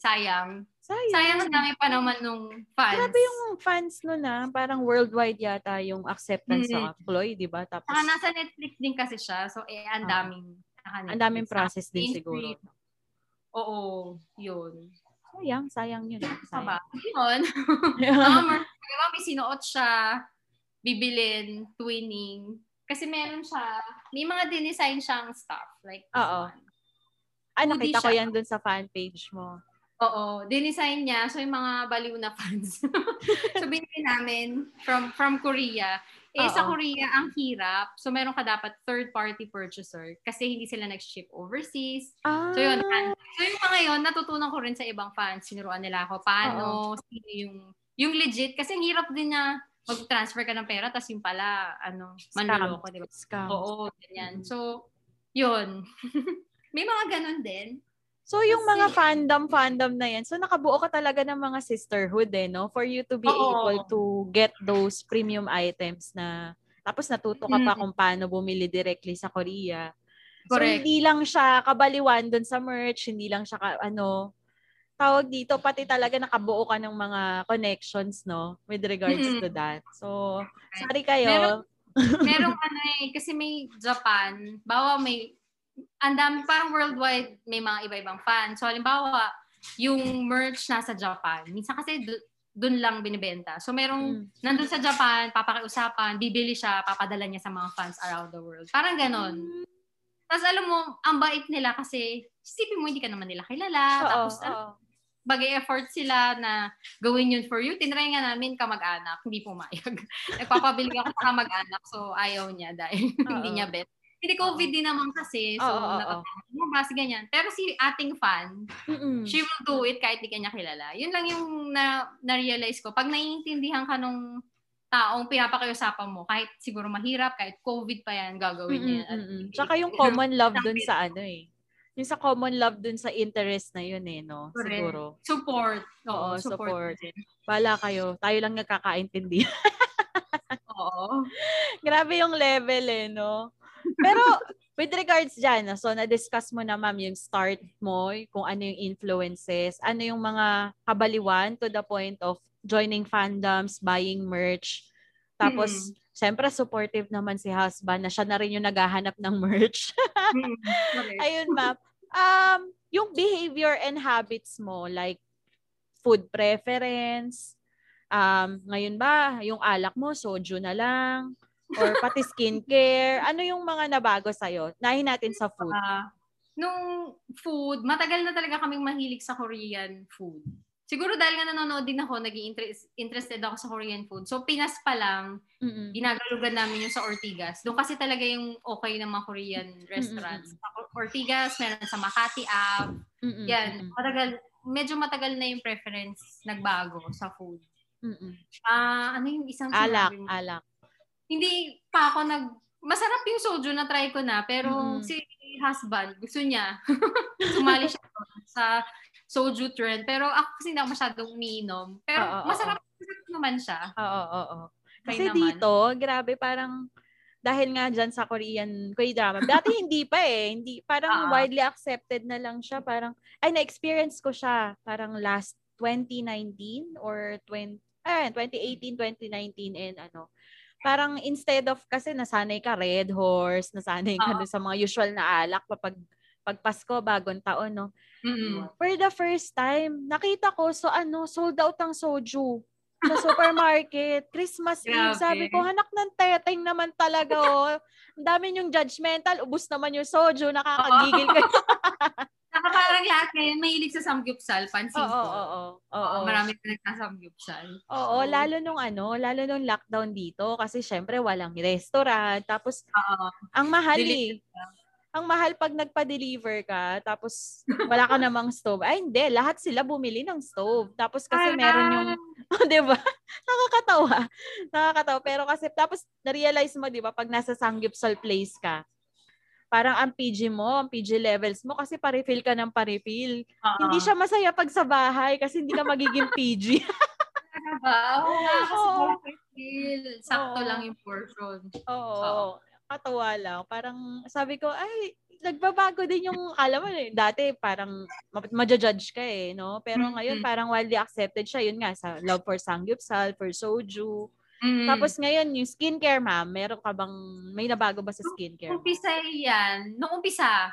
Sayang. Sayang. Sayang ang dami pa naman nung fans. Grabe yung fans nun na, parang worldwide yata yung acceptance sa Chloe, di ba? Tapos, Saka nasa Netflix din kasi siya. So, eh, ang Ah. daming naka ang daming process din siguro. Oo, yun. Sayang, sayang yun. Sayang. Ba? Sayang. Yun. Mga mer- diba, may sinuot siya, bibilin, twinning. Kasi meron siya, may mga dinesign siyang stuff. Like this Oo. one. ah, Hoodie nakita ko siya. yan dun sa fan page mo. Oo, dinesign niya. So, yung mga baliw na fans. so, binili namin from from Korea. Eh, sa. Korea, ang hirap. So, meron ka dapat third-party purchaser kasi hindi sila nag-ship overseas. Ah, So, yun. So, yung mga yun, natutunan ko rin sa ibang fans. Sinuruan nila ako paano, sino yung, yung legit. Kasi ang hirap din na mag-transfer ka ng pera, tapos yung pala, ano, manloloko, di ba? Scam. Oo, ganyan. So, yun. May mga ganun din. So, yung Kasi- mga fandom-fandom na yan, so nakabuo ka talaga ng mga sisterhood eh, no? For you to be Oo. able to get those premium items na, tapos natuto ka pa Mm. kung paano bumili directly sa Korea. So, Correct. hindi lang siya kabaliwan dun sa merch, hindi lang siya, ka, ano, tawag dito, pati talaga nakabuo ka ng mga connections, no? With regards Mm. to that. So, sorry kayo. Meron- Merong ano eh, kasi may Japan, bawa may, ang dami, parang worldwide, may mga iba-ibang fans. So, halimbawa, yung merch nasa Japan, minsan kasi do- dun lang binibenta. So, merong, Mm. nandun sa Japan, papakiusapan, bibili siya, papadala niya sa mga fans around the world. Parang ganon. Tapos alam mo, ang bait nila kasi, isipin mo, hindi ka naman nila kilala. Oo, tapos, oo. bagay-effort sila na gawin yun for you. Tinry nga namin kamag-anak, hindi pumayag. Nagpapabili ako sa kamag-anak, so ayaw niya dahil hindi niya bet. Hindi COVID din naman kasi, so Oo, oo, oo. natatanong mo ba, ganyan. Pero si ating fan, Mm-mm. she will do it kahit di kanya kilala. Yun lang yung na, na-realize ko. Pag naiintindihan ka nung taong pinapakiusapan mo, kahit siguro mahirap, kahit COVID pa yan, gagawin niya. Mm-mm. Tsaka yung common love dun sa ano eh. Yung sa common love dun sa interest na yun eh, no? Correct. Siguro. Support. Oo, Oo, support. support. Bala kayo. Tayo lang nagkakaintindi. Oo. Grabe yung level eh, no? Pero with regards dyan, so na-discuss mo na ma'am yung start mo, kung ano yung influences, ano yung mga kabaliwan to the point of joining fandoms, buying merch. Tapos, syempre supportive naman si husband na siya na rin yung naghahanap ng merch. Mm, correct. Ayun, ma'am. Um, yung behavior and habits mo, like food preference, um, ngayon ba, yung alak mo, soju na lang, or pati skincare, ano yung mga nabago sa'yo? Nahin natin sa food. Ah, nung food, matagal na talaga kaming mahilig sa Korean food. Siguro dahil nga nanonood din ako, naging interest, interested ako sa Korean food. So, Pinas pa lang, Mm-mm. ginagalugan namin yung sa Ortigas. Doon kasi talaga yung okay ng mga Korean restaurants. Sa Ortigas, meron sa Makati Ave. Mm-mm. Yan, matagal, medyo matagal na yung preference nagbago sa food. Ah, ano yung isang Alak, sinabi mo? alak. Hindi pa ako nag masarap yung soju na try ko na pero Mm. si husband gusto niya sumali siya sa soju trend pero ako kasi hindi ako masyadong umiinom pero Oo, oo, masarap, masarap naman siya Oo, oo, oo. Kasi naman. dito, grabe, parang dahil nga dyan sa Korean K-drama. Dati hindi pa eh. Hindi, parang Oo. widely accepted na lang siya. Parang, ay, na-experience ko siya. Parang last 2019 or 20, eh, 2018, 2019 and ano. Parang instead of, kasi nasanay ka Red Horse, nasanay ka dun sa mga usual na alak pag, pag Pasko, bagong taon, no? Mm-mm. For the first time, nakita ko, so ano, sold out ang soju sa supermarket. Christmas Eve. Sabi ko, hanak ng teteng naman talaga, oh. Ang dami yung judgmental. Ubus naman yung soju. Nakakagigil kayo. Parang lahat ngayon mahilig sa samgyupsal, pansin Oo, ko. oo, oo. Oo, Oo, marami na nagsasamgyupsal. Oo, So, lalo nung ano, lalo nung lockdown dito kasi syempre walang restaurant. Tapos Oo. ang mahal Delivery eh. Ang mahal pag nagpa-deliver ka, tapos wala ka namang stove. Ay, hindi. Lahat sila bumili ng stove. Tapos kasi meron yung, oh, di ba? Nakakatawa. Nakakatawa. Pero kasi, tapos na-realize mo, di ba, pag nasa Sangyupsal place ka, parang ang PG mo, ang PG levels mo, kasi pa-refill ka ng pa-refill. Oo. Hindi siya masaya pag sa bahay kasi hindi ka magiging PG. Ba? Oo nga, kasi. Sakto lang yung portion. Oo. Katawa lang. Parang sabi ko, ay, nagbabago din yung, alam mo, eh, dati parang ma- maja-judge ka eh, no? Pero ngayon parang widely accepted siya. Yun nga, sa love for Sangyupsal, for Soju. Mm. Tapos ngayon, yung skincare, ma'am, meron ka bang, may nabago ba sa skincare? mo? umpisa yan, nung umpisa,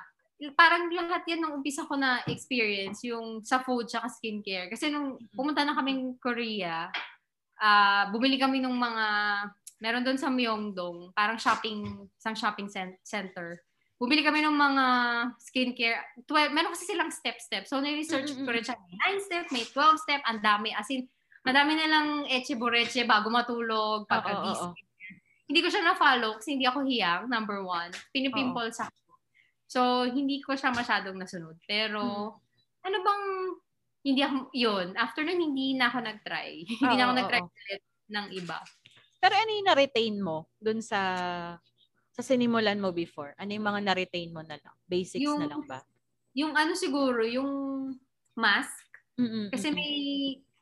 parang lahat yan nung umpisa ko na experience, yung sa food tsaka skincare. Kasi nung pumunta na kaming Korea, ah bumili kami ng mga, meron doon sa Myeongdong, parang shopping, isang shopping cen- center. Bumili kami ng mga skincare. 12, meron kasi silang step-step. So, na-research ko rin siya. May 9 step, may 12 step, ang dami. As in, madami na lang eche boreche bago matulog, pagkagising. oo, Hindi ko siya na-follow kasi hindi ako hiyang, number one. Pinipimples ako. So, hindi ko siya masyadong nasunod. Pero, Hmm. ano bang, hindi ako, yun, after nun, hindi na ako nag-try. hindi na ako Oo, nag-try ulit ng iba. Pero ano yung na-retain mo dun sa sa sinimulan mo before? Ano yung mga na-retain mo na lang? Basics Yung- na lang ba? Yung ano siguro, yung mask. Mm-mm, Kasi mm-mm. may,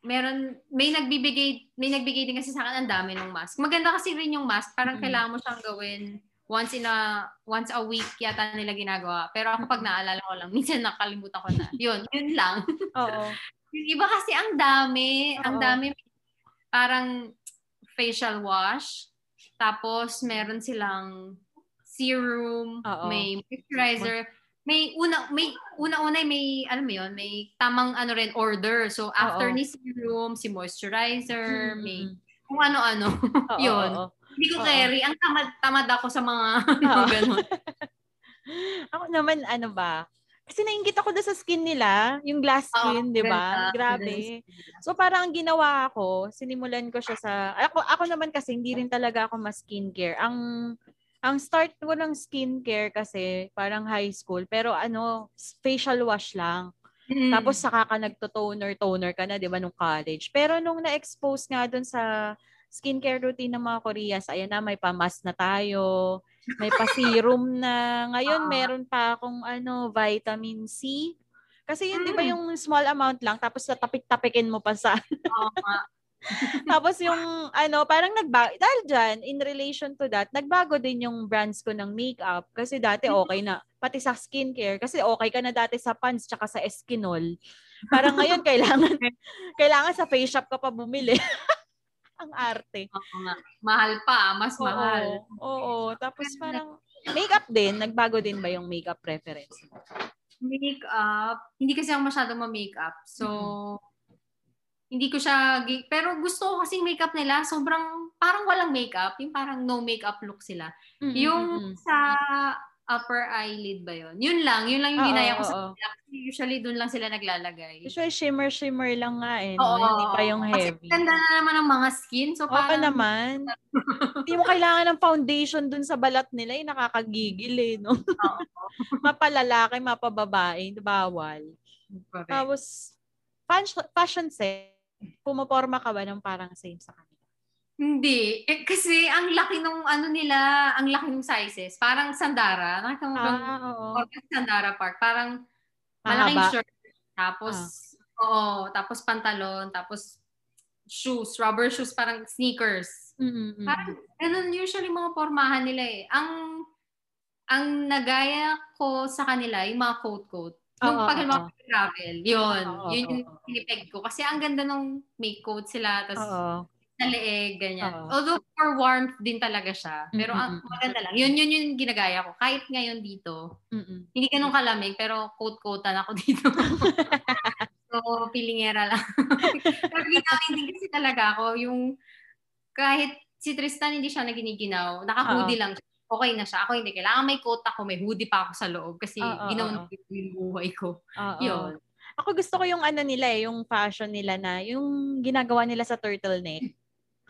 meron, may nagbibigay, may nagbigay din kasi sa akin ang dami ng mask. Maganda kasi rin yung mask. Parang Mm. kailangan mo siyang gawin once in a, once a week yata nila ginagawa. Pero ako pag naalala ko lang, minsan nakalimutan ko na. Yun, yun lang. Oo. Yung iba kasi ang dami, ang Oo. dami parang facial wash, tapos meron silang serum, Oo. may moisturizer, may una may una-una may alam mo yun, may tamang ano rin order. So after Oo. ni serum, si moisturizer, Mm, may kung ano-ano. Yun. oo. Hindi ko Oo. carry. Ang tamad, tamad ako sa mga ano, ganun. Ako naman, ano ba? Kasi nainggit ako doon sa skin nila, yung glass skin, di ba? Grabe. So parang ang ginawa ko, sinimulan ko siya sa ako ako naman kasi hindi rin talaga ako mas skincare. Ang ang start ko ng skincare kasi parang high school, pero ano, facial wash lang. Mm. Tapos saka ka nagto-toner, toner ka na, 'di ba, nung college. Pero nung na-expose nga doon sa skincare routine ng mga Koreas, ayan na may pamas na tayo, may pa-serum na. Ngayon Ah. meron pa akong ano, vitamin C. Kasi yun, 'di ba, Mm. yung small amount lang tapos tatapik-tapikin mo pa sa Oo. tapos yung ano, parang nagbago, dahil dyan, in relation to that, nagbago din yung brands ko ng makeup. Kasi dati okay na, pati sa skincare, kasi okay ka na dati sa pants tsaka sa Eskinol. Parang ngayon, kailangan, kailangan sa face shop ka pa bumili. Ang arte. Oo nga. Mahal pa, mas mahal. Oo, oo. Tapos parang, makeup din, nagbago din ba yung makeup preference? Makeup, hindi kasi ako masyadong ma-makeup. So, hindi ko siya, pero gusto ko kasi makeup nila, sobrang, parang walang makeup, yung parang no makeup look sila. Mm, mm, Yung mm, sa upper eyelid ba yun? Yun lang, yun lang yung Oo, ginaya ko sa oo. kanila. Kasi usually doon lang sila naglalagay. Usually shimmer-shimmer lang nga eh. No? Oo, Hindi pa yung Kasi heavy. ganda na naman ng mga skin. So, Oo parang, naman. Hindi mo kailangan ng foundation dun sa balat nila. Eh, nakakagigil eh. No? Oo. mapalalaki, mapababae. Bawal. Correct. Tapos, fashion, fashion set, pumaporma ka ba ng parang same sa kanila? Hindi. Eh, kasi ang laki nung ano nila, ang laki ng sizes. Parang Sandara. Nakita mo ba? Ah, oo. Sandara Park. Parang malaking Mahaba. shirt. Tapos, oo, tapos pantalon, tapos shoes, rubber shoes, parang sneakers. Mm, mm, Parang ganun usually mga pormahan nila eh. Ang ang nagaya ko sa kanila, yung mga coat-coat. Nung Oo, pag mga travel, yun. Oo, yun yung oo. pinipeg ko. Kasi ang ganda nung may coat sila, tapos Oo. sa leeg, ganyan. Oo. Although for warmth din talaga siya. Pero Mm, ang mm, mm. maganda lang. Yun, yun yung ginagaya ko. Kahit ngayon dito, Mm, mm. hindi ganun kalamig, pero coat-coatan ako dito. so, pilingera lang. pero ginamit din kasi talaga ako, yung kahit si Tristan hindi siya naginiginaw, naka-hoodie lang siya. Okay na siya. Ako hindi. Kailangan may coat ako, may hoodie pa ako sa loob kasi Oo, ginawa oo. ko yung buhay ko. Yun. Ako gusto ko yung ano nila eh, yung fashion nila na, yung ginagawa nila sa turtleneck.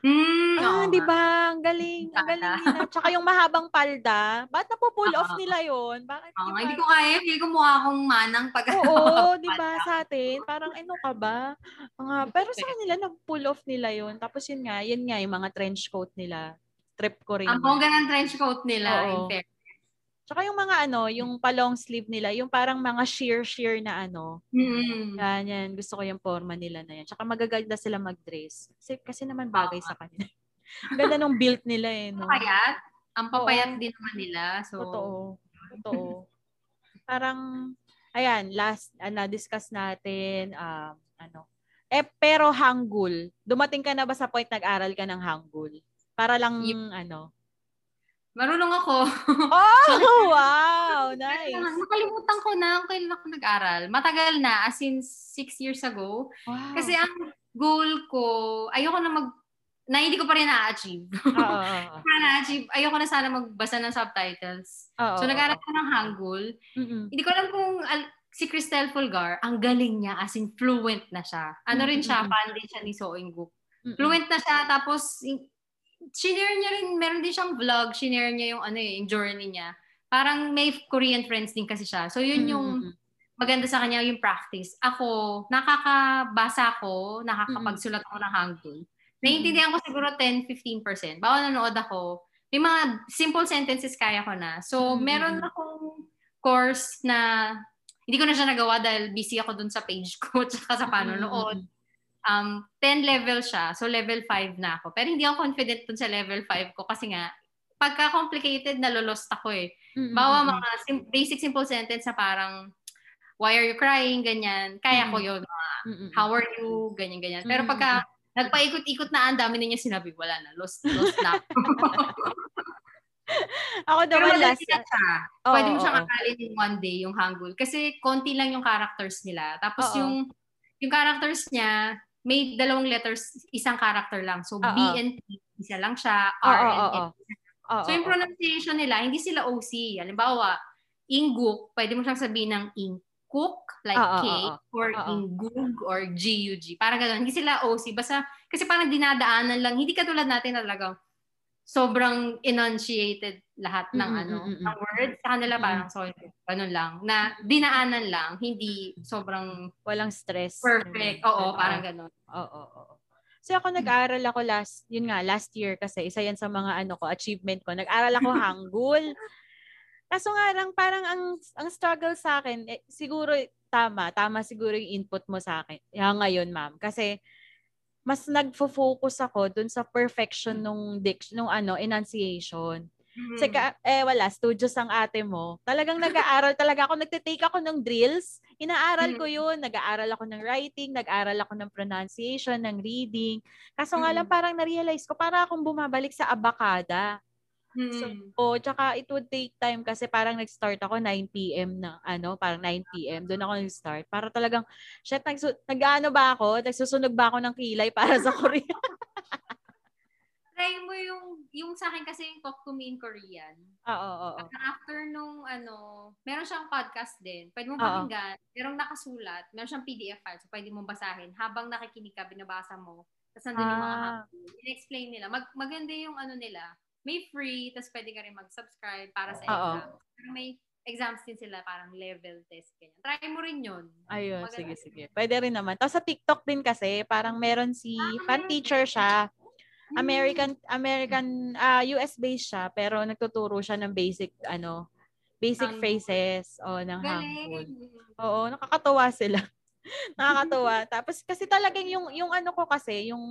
Hmm, Ah, di ba? Ang galing. Ang galing nila. Tsaka yung mahabang palda. Ba't napo-pull off Oo. nila yon? Bakit yung nga, hindi ko kaya. Hindi ko mukha akong manang pag Oo, di ba sa atin? Parang ano ka ba? Mga, pero sa kanila, nag-pull off nila yon. Tapos yun nga, yun nga, yung mga trench coat nila. Trip ko rin. Ang bongga ng trench coat nila. Oo. in. Tsaka yung mga ano, yung pa-long sleeve nila, yung parang mga sheer-sheer na ano. Mm. Yan, yan. Gusto ko yung forma nila na yan. Tsaka magaganda sila mag-dress. Kasi, kasi naman bagay sa kanila. Ang ganda nung build nila eh. No? Papayat. Ang papayat Oo. din naman nila. So, Totoo. Totoo. Parang, ayan, last, uh, na-discuss natin, um, ano, eh, pero Hangul, dumating ka na ba sa point nag-aral ka ng Hangul? Para lang, ano. marunong ako. Oh, wow! Nice. Nakalimutan ko na kung kailan ako nag-aral. Matagal na, as in six years ago. Wow. Kasi ang goal ko, ayoko na mag, na hindi ko pa rin na-achieve. Oo. Para na-achieve, ayoko na sana magbasa ng subtitles. Oo, So, nag-aral ko ng Hangul. Mm-mm. Hindi ko alam kung al- si Cristel Fulgar, ang galing niya, as in fluent na siya. Ano rin siya, Mm-mm. fan din siya ni So Inguk. Mm-mm. Fluent na siya, tapos shinare niya rin, meron din siyang vlog, shinare niya yung ano eh, yung journey niya. Parang may Korean friends din kasi siya. So yun yung Mm-mm. maganda sa kanya, yung practice. Ako, nakakabasa ko, nakakapagsulat ako ng Hangul. Naiintindihan ko siguro 10-15%. Bawal nanood ako, may mga simple sentences kaya ko na. So, meron akong course na hindi ko na siya nagawa dahil busy ako dun sa page ko tsaka sa panonood. Um, 10 level siya. So, level 5 na ako. Pero hindi ako confident dun sa level 5 ko kasi nga, pagka complicated, nalolost ako eh. Mm-mm. Bawa mga sim- basic simple sentence na parang, why are you crying? Ganyan. Kaya ko yun. Mm-mm. How are you? Ganyan, ganyan. Pero pagka nagpaikot-ikot na, ang dami na niya sinabi, wala na. Lost, lost na. Ako Pero naman madali last. siya. Oo, Pwede mo siyang oo. akalin in one day, yung Hangul. Kasi konti lang yung characters nila. Tapos Oo. yung yung characters niya, may dalawang letters, isang character lang. So, B and T, isa lang siya. R and. N. So, yung pronunciation nila, hindi sila OC. Halimbawa, Inguk, pwede mo siyang sabihin ng Ingkuk, like K, or Oo. Ingug, or GUG. Parang gano'n. Hindi sila OC. Basta, kasi parang dinadaanan lang. Hindi katulad natin talagang sobrang enunciated lahat ng Mm, ano mm, mm, ng words sa kanila Mm. parang sorry ganun lang na dinaanan lang hindi sobrang Walang stress. perfect oo parang ganun Oo, oo, oo. So ako nag-aral ako last, yun nga, last year kasi isa yan sa mga ano ko, achievement ko. Nag-aral ako Hangul. Kaso nga lang, parang ang, ang struggle sa akin, eh, siguro tama, tama siguro yung input mo sa akin. Yan ngayon, ma'am. Kasi mas nagfo-focus ako dun sa perfection nung diction, nung ano, enunciation. Ka, eh wala, studios ang ate mo. Talagang nag-aaral talaga ako. Nagtitake ako ng drills. Inaaral ko yun. Nag-aaral ako ng writing, nag-aaral ako ng pronunciation, ng reading. Kaso nga lang Mm. parang na-realize ko, para akong bumabalik sa abakada. So, Mm. o, tsaka it would take time kasi parang nag-start ako 9 p.m. na, ano, parang 9 p.m. Doon ako nag-start. Para talagang, shit, nagsu- nag-ano ba ako? Nagsusunog ba ako ng kilay para sa Korea? Try mo yung yung sa akin kasi yung talk to me in Korean Oo, oo, oo. Parang after nung ano, meron siyang podcast din. Pwede Oo. pakinggan. Merong nakasulat. Meron siyang PDF file. So, pwede mong basahin. Habang nakikinig ka, binabasa mo. Tapos nandun yung mga Ah. hapon. In-explain nila. Mag maganda yung ano nila. May free, tapos pwede ka rin mag-subscribe para sa Oo. exam. Pero may exams din sila, parang level test. Ganyan. Try mo rin yun. Ayun, Maganda sige, sige. Pwede rin naman. Tapos sa TikTok din kasi, parang meron si, parang teacher siya. Hmm. American, American, ah US based siya, pero nagtuturo siya ng basic, ano, basic Hangul. phrases o ng Hangul. Oo, nakakatuwa sila. nakakatuwa. Tapos kasi talagang yung yung ano ko kasi, yung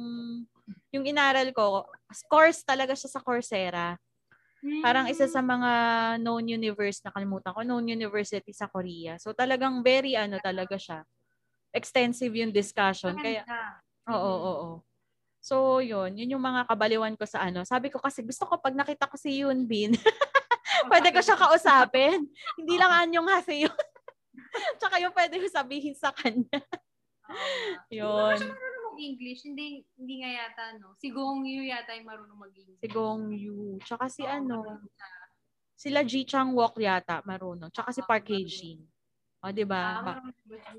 yung inaral ko, course talaga siya sa Coursera. Parang isa sa mga known universe na kalimutan ko, known university sa Korea. So talagang very ano talaga siya. Extensive yung discussion. Kaya. Oo, oo, oo. So, yun. Yun yung mga kabaliwan ko sa ano. Sabi ko kasi gusto ko pag nakita ko si Yoon Bin, pwede ko siya kausapin. Hindi lang anyong kasi yun. Tsaka yung pwede ko sabihin sa kanya. Oo. Yun. Hindi siya mag-English? Hindi, hindi nga yata, no? Si Gong Yu yata yung marunong mag-English. Si Gong Yu. Tsaka si Oo, ano. Sila Ji Chang Wook yata, marunong. Tsaka si Ah, Park marunong. Hae-jin. O, di ba? Ah,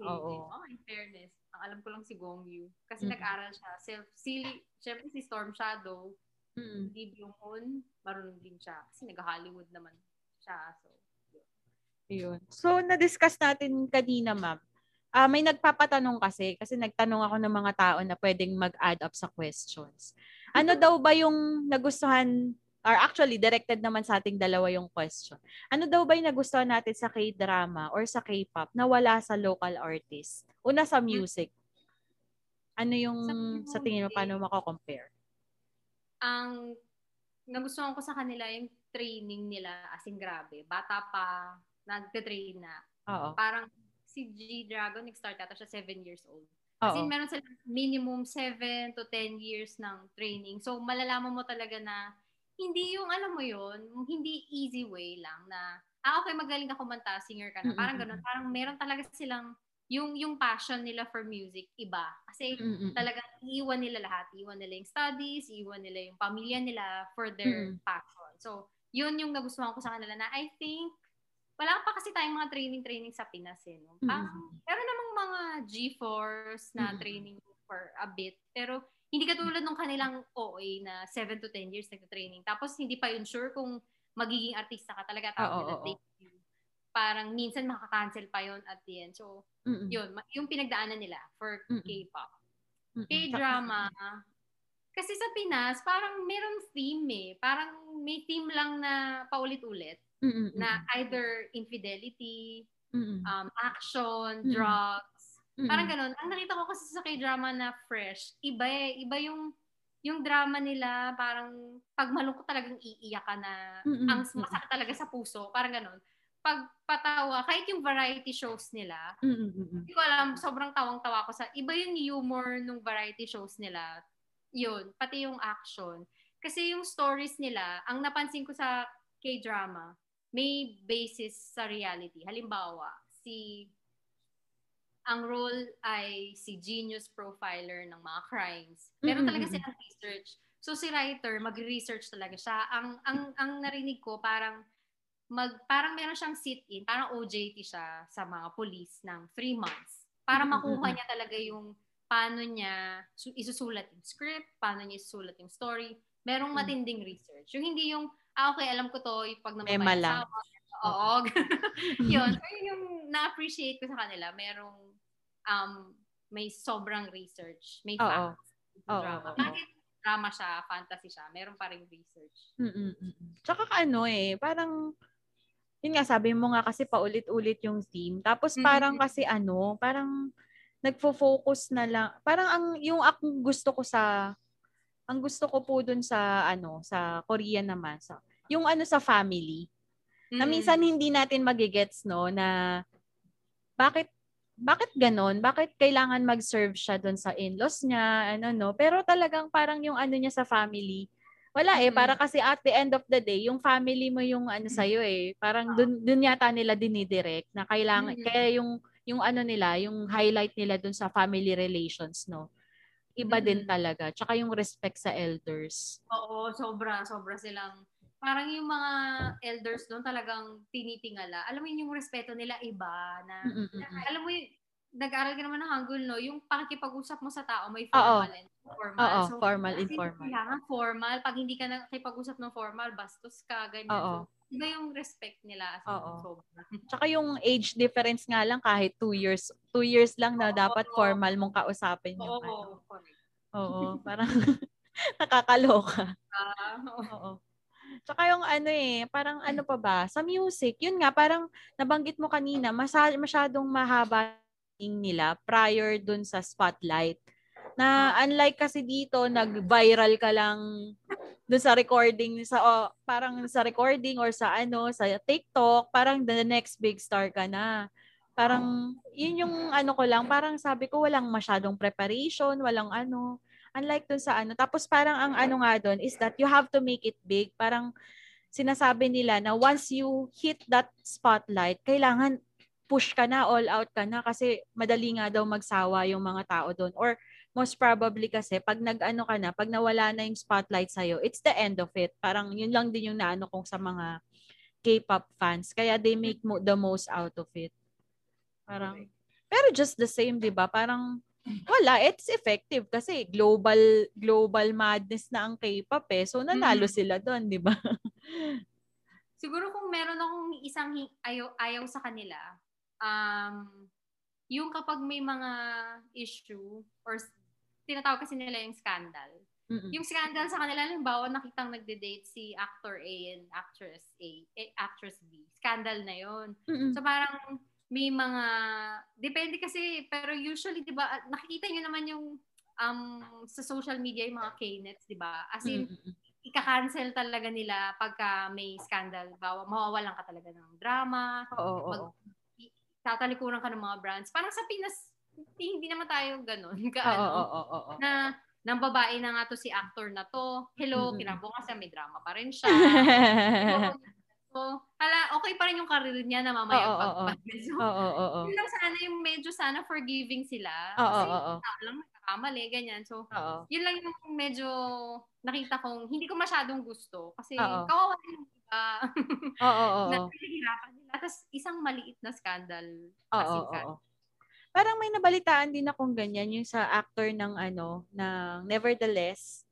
Oo. Oh, in fairness. Alam ko lang si Gong Yu. Kasi Mm. nag-aral siya. Self, si, syempre si Storm Shadow, Mm. Lee Byung-hun, marunong din siya. Kasi nag-Hollywood naman siya. So, Yun. So, na-discuss natin kanina, ma'am. Ah, may nagpapatanong kasi, kasi nagtanong ako ng mga tao na pwedeng mag-add up sa questions. Ano daw ba yung nagustuhan, or actually, directed naman sa ating dalawa yung question. Ano daw ba yung nagustuhan natin sa K-drama or sa K-pop na wala sa local artist? Una sa music. Ano yung Sa sa tingin mo, paano mako-compare? ang nagustuhan ko sa kanila yung training nila as in grabe. Bata pa, nagte-train na. Oo. Parang si G-Dragon, nag-start ata siya 7 years old. In, meron sila minimum 7 to 10 years ng training. So, malalaman mo talaga na hindi yung, alam mo yon hindi easy way lang na, ah, okay, magaling ka kumanta, singer ka na. Parang ganun. Parang meron talaga silang, yung, yung passion nila for music, iba. Kasi, Mm-mm. talagang iiwan nila lahat. Iiwan nila yung studies, iiwan nila yung pamilya nila for their Mm. passion. So, yun yung nagustuhan ko sa kanila na I think, wala pa kasi tayong mga training-training sa Pinas eh. No? Parang, Mm. meron namang mga G-Force na Mm. training for a bit. Pero, hindi katulad nung kanilang OA na 7 to 10 years nagka-training. Tapos, hindi pa yun sure kung magiging artista ka talaga. Oo, nila oo. debut. Parang minsan makakancel pa yun at the end. So, Mm-mm. yun, yung pinagdaanan nila for Mm-mm. K-pop. Mm-mm. K-drama, kasi sa Pinas, parang meron theme eh. Parang may theme lang na paulit-ulit Mm-mm. na either infidelity, Mm-mm. um, action, drugs. Mm-mm. Parang ganun. Ang nakita ko kasi sa K-drama na fresh, iba eh. Iba yung yung drama nila, parang pag malungkot talagang iiyak ka na Mm-mm. ang masakit talaga sa puso. Parang ganun. Pag patawa, kahit yung variety shows nila. Mm-mm. hindi ko alam, sobrang tawang-tawa ko sa, iba yung humor nung variety shows nila. Yun, pati yung action. Kasi yung stories nila, ang napansin ko sa K-drama, may basis sa reality. Halimbawa, si ang role ay si genius profiler ng mga crimes. Meron talaga Mm-mm. silang research. So si writer, magre-research talaga siya. Ang ang ang narinig ko parang mag parang meron siyang sit-in, parang OJT siya sa mga police ng three months para Mm, mm, makuha mm. niya talaga yung paano niya su- isusulat yung script, paano niya isusulat yung story. Merong matinding research. Yung hindi yung, ah, okay, alam ko to, yung pag namatay asawa. Oo. yun. So, yun yung na-appreciate ko sa kanila. Merong, um, may sobrang research. May Oo. facts. Oo, drama. oo. Kahit drama siya, fantasy siya, meron pa rin research. Mm-mm. Tsaka ka ano eh, parang, yun nga, sabi mo nga kasi paulit-ulit yung theme. Tapos parang kasi ano, parang nagfo-focus na lang. Parang ang, yung akong gusto ko sa, ang gusto ko po dun sa, ano, sa Korea naman, sa, yung ano sa family. Na Mm. minsan hindi natin magigets, no, na bakit bakit ganon? Bakit kailangan mag-serve siya doon sa in-laws niya? Ano, no? Pero talagang parang yung ano niya sa family, wala eh. Mm. Para kasi at the end of the day, yung family mo yung ano sa'yo eh. Parang dun, dun yata nila dinidirect na kailangan, Mm. kaya yung, yung ano nila, yung highlight nila dun sa family relations, no? Iba din Mm. talaga. Tsaka yung respect sa elders. Oo, sobra, sobra silang parang yung mga elders doon talagang tinitingala. Alam mo yun, yung respeto nila iba na Mm-mm-mm. alam mo yun, nag-aaral ka naman ng Hangul, no? Yung pakikipag-usap mo sa tao, may formal and informal. Oo, So, formal, informal. Kailangan formal. Pag hindi ka nakipag-usap ng formal, bastos ka, ganyan. Oo. So, iba yung respect nila. In, Oo. sobra. Tsaka yung age difference nga lang kahit two years, two years lang na dapat formal mong kausapin yung ano. Oo, correct. Oo, parang nakakaloka. Ah, oo. Tsaka yung ano eh, parang ano pa ba, sa music, yun nga, parang nabanggit mo kanina, masa- masyadong mahaba nila prior dun sa spotlight. Na unlike kasi dito, nag-viral ka lang dun sa recording, sa oh, parang sa recording or sa ano, sa TikTok, parang the next big star ka na. Parang, yun yung ano ko lang, parang sabi ko, walang masyadong preparation, walang ano. Unlike dun sa ano. Tapos parang ang ano nga dun is that you have to make it big. Parang sinasabi nila na once you hit that spotlight, kailangan push ka na, all out ka na kasi madali nga daw magsawa yung mga tao doon. Or most probably kasi pag nag-ano ka na, pag nawala na yung spotlight sa'yo, it's the end of it. Parang yun lang din yung naano kong sa mga K-pop fans. Kaya they make mo, the most out of it. Parang, pero just the same, di ba? Parang, wala, it's effective kasi global global madness na ang K-pop eh. So nanalo mm-hmm. sila doon, 'di ba? Siguro kung meron akong isang ayaw, ayaw sa kanila, um, yung kapag may mga issue or tinatawag kasi nila yung scandal. Mm-mm. Yung scandal sa kanila, halimbawa, nakitang nagde-date si actor A and actress A, eh, actress B. Scandal na yon So parang may mga, depende kasi, pero usually, di ba, nakikita nyo naman yung um, sa social media yung mga K-nets, di ba? As in, mm-hmm. ika-cancel talaga nila pagka may scandal. Bawa, mawawalan ka talaga ng drama. Oo, oo. Mag, tatalikuran ka ng mga brands. Parang sa Pinas, hindi naman tayo ganun. Ka, oo, ano, oo, oo, oo. Na, ng babae na nga to si actor na to. Hello, mm-hmm. kinabukasan may drama pa rin siya. So, hala, okay pa rin yung career niya na mamaya oh, pag oh, So, oh, oh, oh, oh. yun lang sana yung medyo sana forgiving sila. Oh, kasi oh, oh, oh. lang nagkakamali, ganyan. So, oh, yun lang yung medyo nakita kong hindi ko masyadong gusto. Kasi oh, oh. kawawa yung iba. Oo, oo, oo. Nila. Tapos isang maliit na scandal. Oo, oo, oo. Parang may nabalitaan din akong ganyan yung sa actor ng ano, ng Nevertheless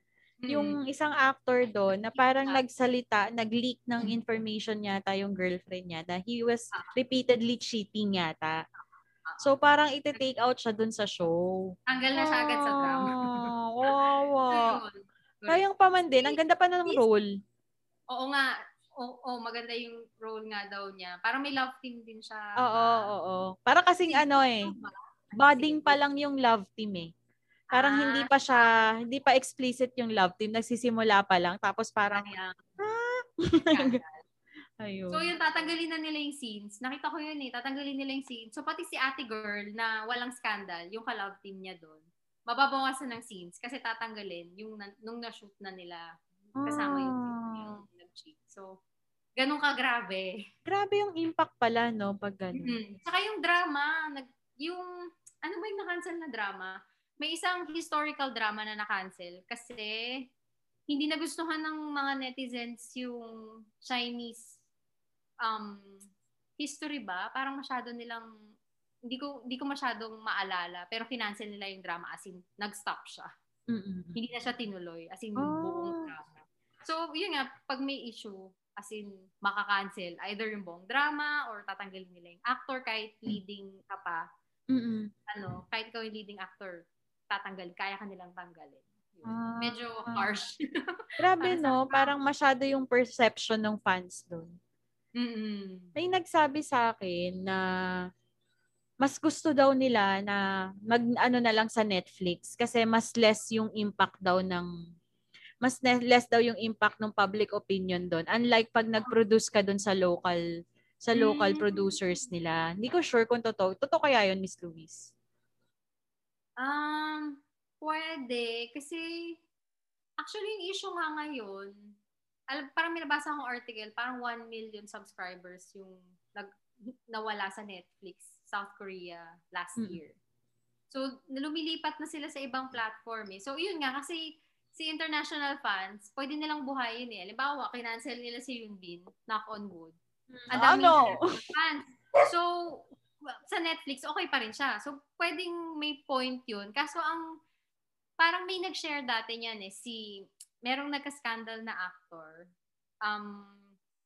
yung isang actor doon na parang nagsalita, nag-leak ng information yata yung girlfriend niya na he was ah. repeatedly cheating yata. So parang ite-take out siya doon sa show. Tanggal na siya agad sa drama. Wawa. Kayang pa man din. Ang ganda pa na ng role. Oo nga. Oo, oh, maganda yung role nga daw niya. Parang may love team din siya. Oo, oo, oo. Parang kasing ano eh. Budding pa lang yung love team eh. Parang ah. hindi pa siya, hindi pa explicit yung love team. Nagsisimula pa lang. Tapos parang, ah. Ayun. So yun, tatanggalin na nila yung scenes. Nakita ko yun eh, tatanggalin nila yung scenes. So pati si ate girl na walang scandal, yung ka-love team niya doon, mababawasan ng scenes kasi tatanggalin yung nung na-shoot na nila kasama yung, yung ah. nag-cheat. So, ganun ka grabe. Grabe yung impact pala, no, pag ganun. Mm-hmm. Saka yung drama, nag, yung, ano ba yung na-cancel na drama? May isang historical drama na na-cancel kasi hindi nagustuhan ng mga netizens yung Chinese um, history ba? Parang masyado nilang hindi ko hindi ko masyadong maalala pero kinancel nila yung drama as in nag-stop siya. Mm-mm. Hindi na siya tinuloy as in oh. buong drama. So, yun nga, pag may issue, as in makakancel either yung buong drama or tatanggalin nila yung actor kahit leading ka pa. Mm-mm. Ano, kahit ikaw yung leading actor, tatanggal, kaya kanilang tanggalin. Ah, Medyo harsh. Grabe no, parang masyado yung perception ng fans doon. Mm-hmm. May nagsabi sa akin na mas gusto daw nila na mag ano na lang sa Netflix kasi mas less yung impact daw ng mas less daw yung impact ng public opinion doon. Unlike pag nag-produce ka doon sa local sa local mm-hmm. producers nila. Hindi ko sure kung totoo. Totoo kaya yun, Miss Louise? Um, pwede. Kasi, actually, yung issue nga ngayon, alam, parang minabasa akong article, parang 1 million subscribers yung nag, nawala sa Netflix, South Korea, last mm. year. So, lumilipat na sila sa ibang platform eh. So, yun nga, kasi si international fans, pwede nilang buhayin eh. Halimbawa, kinancel nila si Yunbin, knock on wood. Ang dami ano? fans. So, sa Netflix, okay pa rin siya. So, pwedeng may point yun. Kaso ang, parang may nag-share dati niyan eh, si, merong nagka-scandal na actor. Um,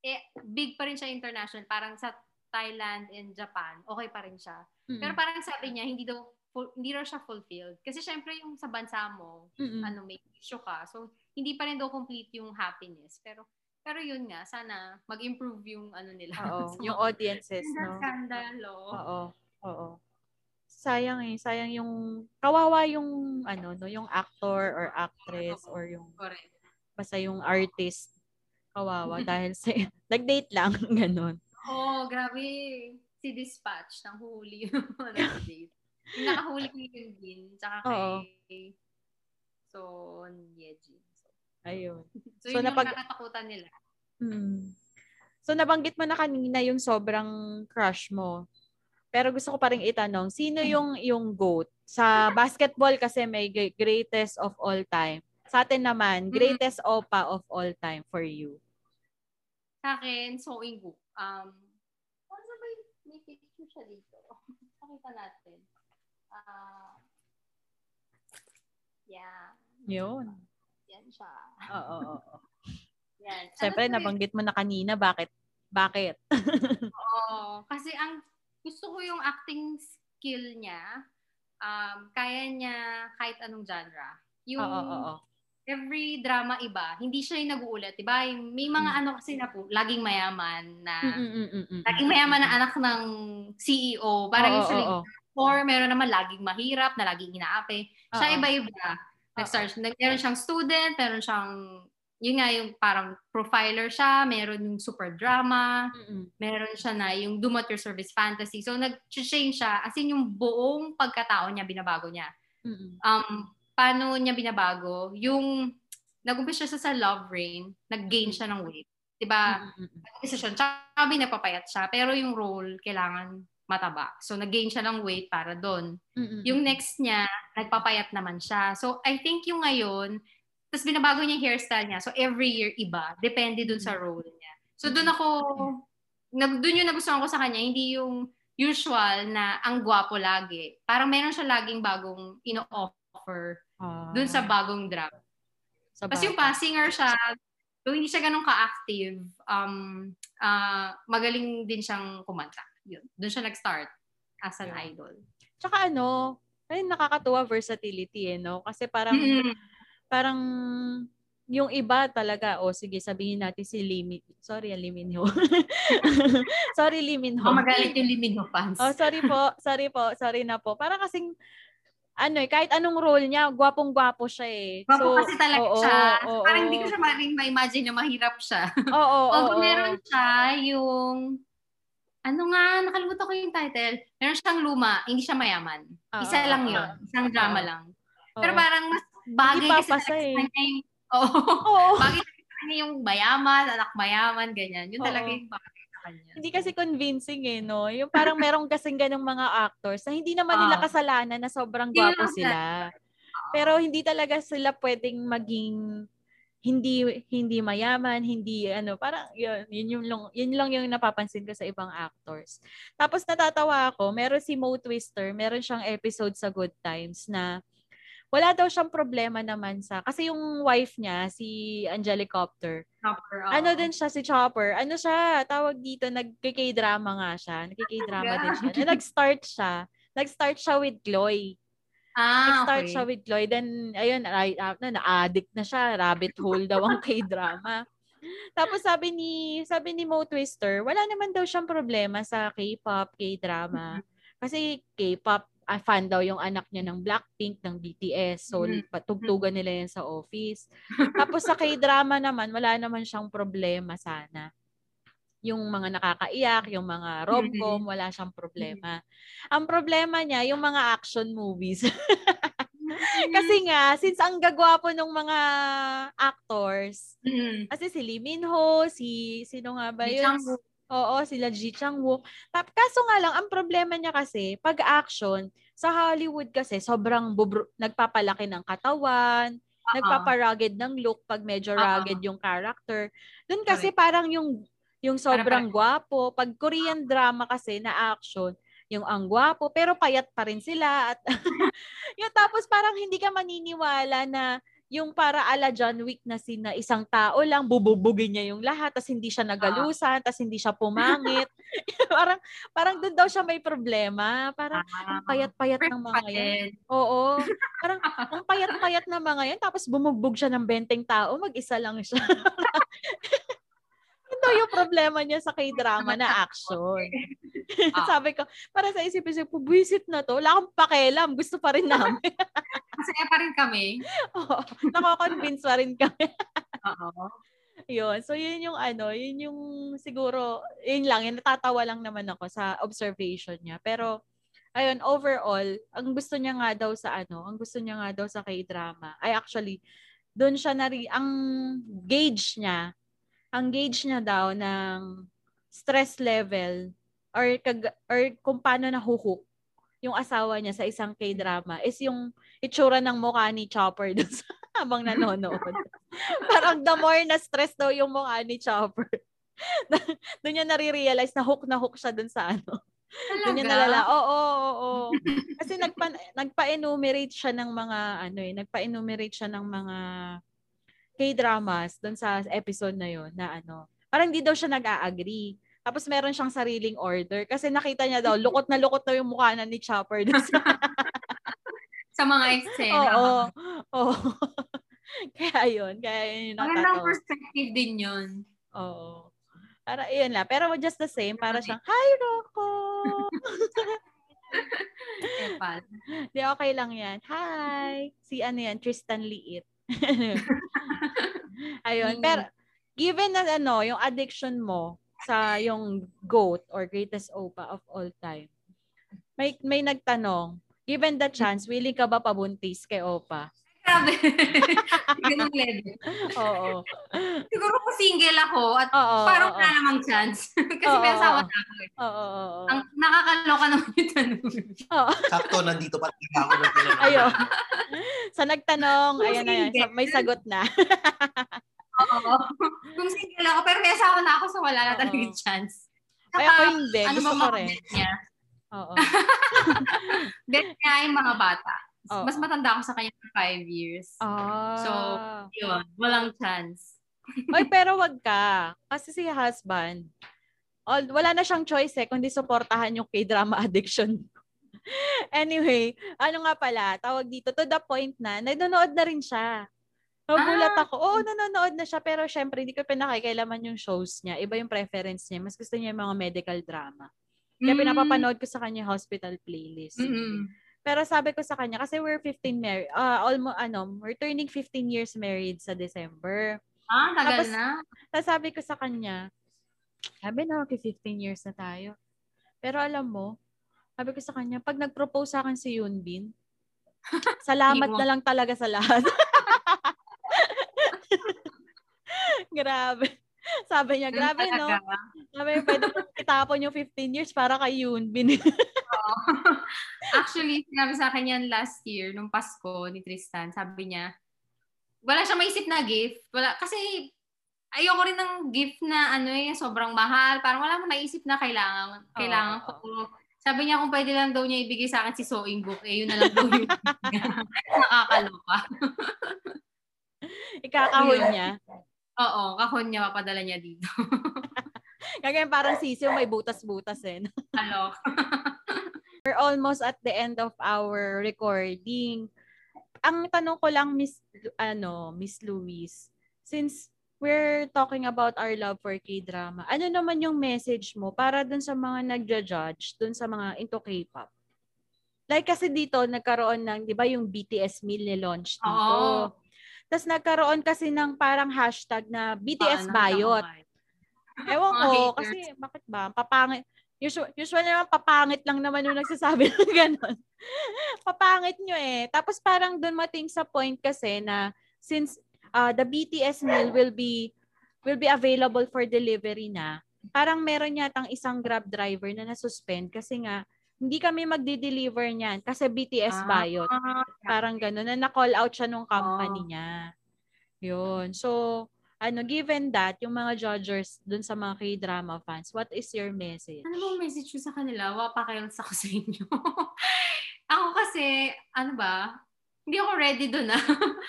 eh, big pa rin siya international. Parang sa Thailand and Japan, okay pa rin siya. Mm-hmm. Pero parang sabi niya, hindi daw, full, hindi raw siya fulfilled. Kasi syempre yung sa bansa mo, mm-hmm. ano, may issue ka. So, hindi pa rin daw complete yung happiness. Pero, pero yun nga, sana mag-improve yung ano nila. Oo, so, yung audiences, no? Skandalo. Oo, oo. Sayang eh, sayang yung kawawa yung ano no, yung actor or actress or yung Correct. basta yung artist kawawa dahil sa nag-date lang ganun. Oh, grabe. Si Dispatch nang huli yung date. Yung nakahuli ko yung din, tsaka kay So, Yeji. Ayun. So, so yun napag- yung nakatakutan nila. Hmm. So, nabanggit mo na kanina yung sobrang crush mo. Pero gusto ko pa rin itanong, sino yung yung GOAT? Sa basketball kasi may greatest of all time. Sa atin naman, hmm. greatest opa of all time for you. Sa akin, So Inguk. Um, ano ba yung may picture siya dito? Pakita natin. Ah, yeah. Yun. Siya. Oo, oo, oo. Yan. Siyempre, Ano nabanggit mo na kanina, bakit? Bakit? Oo. Kasi ang gusto ko yung acting skill niya, um, kaya niya kahit anong genre. Yung Oo, oo, oo. every drama iba, hindi siya yung nag-uulat, diba? May mga Mm. ano kasi na po, laging mayaman na, Mm-mm-mm-mm. laging mayaman na anak ng CEO. Parang Oo, usually, oo, oo. or meron naman laging mahirap, na laging inaapi. Siya iba-iba. Nag-start, nag- meron siyang student, meron siyang, yun nga yung parang profiler siya, meron yung super drama, Mm-mm. meron siya na yung do at your service fantasy. So, nag-change siya. As in, yung buong pagkatao niya, binabago niya. Mm-mm. Um, paano niya binabago? Yung, nag-umpisa siya sa Love Rain, nag-gain siya ng weight. Diba? Mm-mm. Nag-umpisa siya, sabi napapayat siya, pero yung role, kailangan mataba. So, nag-gain siya ng weight para doon. Mm-mm. Yung next niya, nagpapayat naman siya. So, I think yung ngayon, tapos binabago niya yung hairstyle niya. So, every year iba. Depende dun sa role niya. So, dun ako, nag, dun yung nagustuhan ko sa kanya, hindi yung usual na ang gwapo lagi. Parang meron siya laging bagong ino-offer Ah, dun sa bagong drama. sa Tapos yung bata. pa, singer siya, though hindi siya ganun ka-active, um, ah, magaling din siyang kumanta. Yun. Doon siya nag-start as an Yeah. idol. Tsaka ano, ay nakakatuwa versatility eh, no? Kasi parang, Mm-mm. parang yung iba talaga, o sige, sabihin natin si Limin. Sorry, Limin Ho. sorry, Limin Ho. Oh, magalit yung Limin Ho fans. Oh, sorry po. Sorry po. Sorry na po. Parang kasing ano eh, kahit anong role niya, gwapong-gwapo siya eh. Gwapo kasi talaga oo, siya. So, oo, parang hindi ko siya ma- ma-imagine na mahirap siya. Oo, oo, Although oo. meron siya yung, ano nga, nakalimutan ko yung title. Meron siyang luma, hindi siya mayaman. Oo, Isa lang oo. yun. Isang drama Oo. lang. Oo. Pero parang mas bagay kasi eh. sa kanya yung, oo, Oo. bagay sa kanya yung mayaman, anak mayaman, ganyan. Yun Oo. talaga yung bagay sa kanya. Hindi kasi convincing eh, no? Yung parang merong kasing ganong mga actors na hindi naman nila Ah. kasalanan na sobrang gwapo sila. Pero hindi talaga sila pwedeng maging hindi hindi mayaman, hindi ano, parang yun, yun yung lang, yun lang yung napapansin ko sa ibang actors. Tapos natatawa ako, meron si Mo Twister, meron siyang episode sa Good Times na wala daw siyang problema naman sa kasi yung wife niya si Angelicopter Proper, oo. ano din siya si Chopper? Ano siya? Tawag dito, nag-K-drama nga siya. Nag-K-drama din siya. Na nag-start siya. Nag-start siya with Chloe. Ah, Nag-start okay. siya with Chloe. Then, ayun, ay, ah, na, na-addict na siya. Rabbit hole daw ang K-drama. Tapos sabi ni sabi ni Mo Twister, wala naman daw siyang problema sa K-pop, K-drama. Kasi K-pop, ah, fan daw yung anak niya ng Blackpink, ng BTS. So, Mhm. patugtugan nila yan sa office. Tapos sa K-drama naman, wala naman siyang problema sana. Yung mga nakakaiyak, yung mga rom-com, wala siyang problema. Ang problema niya, yung mga action movies. Kasi nga, since ang gagwapo ng mga actors, kasi si Lee Min Ho, si, sino nga ba yun? Oo, sila Ji Chang-wook. Tap, kaso nga lang, ang problema niya kasi, pag action, sa Hollywood kasi, sobrang bubru- nagpapalaki ng katawan, Oo. nagpaparugged ng look pag medyo rugged yung character. Doon kasi parang yung yung sobrang gwapo. Pag Korean drama kasi na action, yung ang gwapo, pero payat pa rin sila. At yung tapos parang hindi ka maniniwala na yung para ala John Wick na sin na isang tao lang, bububugin niya yung lahat, tas hindi siya nagalusan, tas hindi siya pumangit. parang parang doon daw siya may problema. Parang ang payat-payat ng mga yan. Oo. Parang ang payat-payat na mga yan, tapos bumugbog siya ng benteng tao, mag-isa lang siya. Ito yung problema niya sa k-drama na action. Ah. Sabi ko, para sa isip-isip ko, buwisit na to. Wala akong pakialam. Gusto pa rin namin. Masaya pa rin kami. Oo. Nako-convince pa rin kami. Oo. yun. So, yun yung ano, yun yung siguro, yun lang, yun, natatawa lang naman ako sa observation niya. Pero, ayun, overall, ang gusto niya nga daw sa ano, ang gusto niya nga daw sa k-drama, ay actually, doon siya nari, ang gauge niya, ang gauge niya daw ng stress level or kag, or kung paano nahuhook yung asawa niya sa isang K-drama is yung itsura ng mukha ni Chopper dun sa habang nanonood. Parang the more na stress daw yung mukha ni Chopper. doon niya nare-realize na hook na hook siya doon sa ano. Talaga? Doon niya nalala. Oo, oo, oo. Kasi nagpa, nagpa-enumerate siya ng mga ano eh, nagpa-enumerate siya ng mga K-dramas doon sa episode na yon na ano. Parang hindi daw siya nag-a-agree. Tapos meron siyang sariling order kasi nakita niya daw lukot na lukot na yung mukha na ni Chopper doon sa Sa mga eksena. Oo. Oo. kaya yun, kaya yun yung Magandang perspective din yun. Oo. Para yun lang. Pero just the same, para siyang, Hi, Rocco! Di, okay lang yan. Hi! Si ano yan, Tristan Liit. Ayun. Mm. Pero, given na ano, yung addiction mo sa yung GOAT or greatest OPA of all time, may, may nagtanong, given the chance, willing ka ba pabuntis kay OPA? Grabe. Ganung level. Oo. Siguro kung single ako at Oo. parang oo. wala namang chance. Kasi Oo, may asawa na ako eh. Oo, oo. Ang nakakaloka naman yung tanong. Oo. Sakto, nandito pa talaga ako. Ayun. Sa nagtanong, ayan na yan. May sagot na. Oo. Kung single ako, pero may asawa na ako, so wala na talaga yung chance. Ay, Saka, ako hindi. ano Gusto ba ko rin. niya? Oo. Bet niya yung mga bata. Oo. Mas matanda ako sa kanya ng five years. Ah. So, Yun, walang chance. Oy, pero wag ka. Kasi si husband, all, wala na siyang choice eh, kundi suportahan yung k-drama addiction. anyway, ano nga pala, tawag dito, to the point na, nanonood na rin siya. Nagulat Ah. ako. Oo, nanonood na siya, pero syempre, hindi ko pinakikailaman yung shows niya. Iba yung preference niya. Mas gusto niya yung mga medical drama. Kaya Mm. pinapapanood ko sa kanya hospital playlist. Mm-mm. Pero sabi ko sa kanya, kasi we're 15 married, uh, almost, ano, we're turning 15 years married sa December. Ah, tagal Tapos, na. Tapos sabi ko sa kanya, sabi na, okay, 15 years na tayo. Pero alam mo, sabi ko sa kanya, pag nag-propose sa akin si Yunbin, salamat na lang talaga sa lahat. grabe. Sabi niya, grabe no. Sabi niya, pwede mo itapon yung 15 years para kay Yunbin. Actually, sinabi sa akin yan last year, nung Pasko ni Tristan. Sabi niya, wala siyang maisip na gift. Wala, kasi ayoko rin ng gift na ano eh, sobrang mahal. Parang wala mo naisip na kailangan, kailangan Oo. ko. Sabi niya kung pwede lang daw niya ibigay sa akin si sewing book, eh yun na lang daw yung nakakaloka. Ikakahon niya. Oo, kahon niya, papadala niya dito. Kaya parang sisiw, may butas-butas eh. Alok. We're almost at the end of our recording. Ang tanong ko lang, Miss, ano, Miss Louise, since we're talking about our love for K-drama, ano naman yung message mo para dun sa mga nagja-judge, dun sa mga into K-pop? Like kasi dito, nagkaroon ng, di ba yung BTS meal ni-launch dito. Oo. Tapos nagkaroon kasi ng parang hashtag na BTS Bayot. Ewan ko, kasi bakit ba? Papangit. Usually, usually naman papangit lang naman yung nagsasabi ng gano'n. papangit nyo eh. Tapos parang doon mating sa point kasi na since uh, the BTS meal will be will be available for delivery na, parang meron yatang isang Grab driver na nasuspend kasi nga hindi kami magdi-deliver niyan kasi BTS Ah. bayot. Parang gano'n na na-call out siya nung company Oh. niya. Yun. So, ano, given that, yung mga judgers dun sa mga K-drama fans, what is your message? Ano bang message ko sa kanila? Wapakils ako sa inyo. ako kasi, ano ba, hindi ako ready doon ah.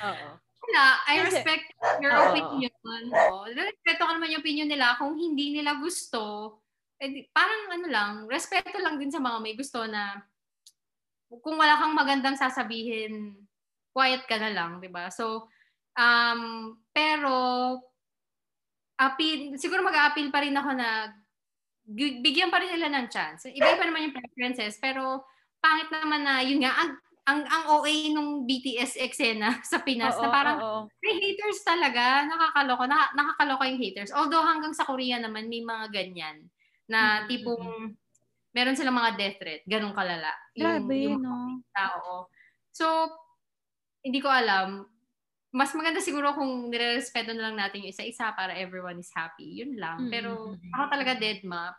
Oo. Wala, I respect your opinion. Oh. Respeto ko naman yung opinion nila. Kung hindi nila gusto, eh, parang ano lang, respeto lang din sa mga may gusto na kung wala kang magandang sasabihin, quiet ka na lang, di ba? So, um, pero, appeal, siguro mag-a-appeal pa rin ako na bigyan pa rin nila ng chance. Iba-iba naman yung preferences, pero pangit naman na, yun nga, ang, ang, ang OA nung BTS eksena sa Pinas, Oo, na parang oo. may haters talaga, nakakaloko, naka, nakakaloko yung haters. Although hanggang sa Korea naman may mga ganyan na tipong meron silang mga death threat, ganun kalala. Grabe, yung no? tao. So, hindi ko alam. Mas maganda siguro kung nire-respeto na lang natin yung isa-isa para everyone is happy. Yun lang. Pero mm, mm. ako talaga dead ma.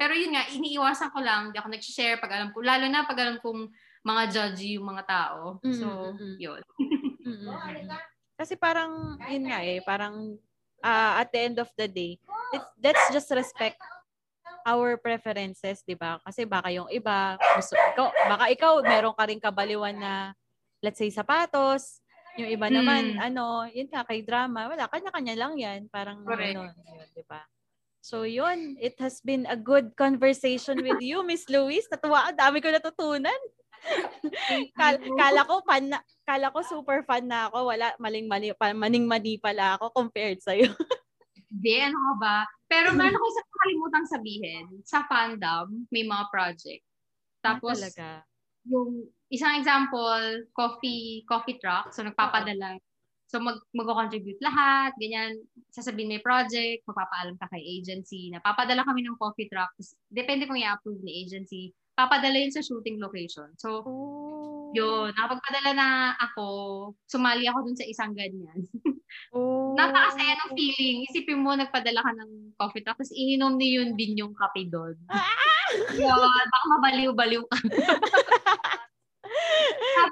Pero yun nga, iniiwasan ko lang. Hindi ako nag-share pag alam ko. Lalo na pag alam kong mga judgy yung mga tao. So, mm, mm. yun. Mm-mm. Kasi parang, yun nga eh, parang ah, at the end of the day, it's, let's just respect our preferences, 'di ba? Kasi baka yung iba, gusto, ikaw, baka ikaw meron ka rin kabaliwan na let's say sapatos, yung iba naman Hmm. ano, yun nga kay drama, wala kanya-kanya lang 'yan, parang Correct. ano, yun, 'di ba? So yun, it has been a good conversation with you, Miss Louise. Natuwa, ang dami ko natutunan. Kala, kala ko fan na, kala ko super fan na ako. Wala maling-mali pa, maning-mali pala ako compared sa iyo. Hindi, ano ka ba? Pero meron ko sa kalimutang sabihin, sa fandom, may mga project. Tapos, Ah, talaga. yung isang example, coffee coffee truck. So, nagpapadala. So, mag, mag-contribute lahat, ganyan. Sasabihin may project, magpapaalam ka kay agency na papadala kami ng coffee truck. Tapos, depende kung i-approve ni agency. Papadala yun sa shooting location. So, Oh. yun. Nakapagpadala na ako, sumali ako dun sa isang ganyan. Oh. Napakasaya ng feeling. Isipin mo, nagpadala ka ng coffee truck, tapos ininom ni yun din yung kape doon. Yun, baka mabaliw-baliw ka.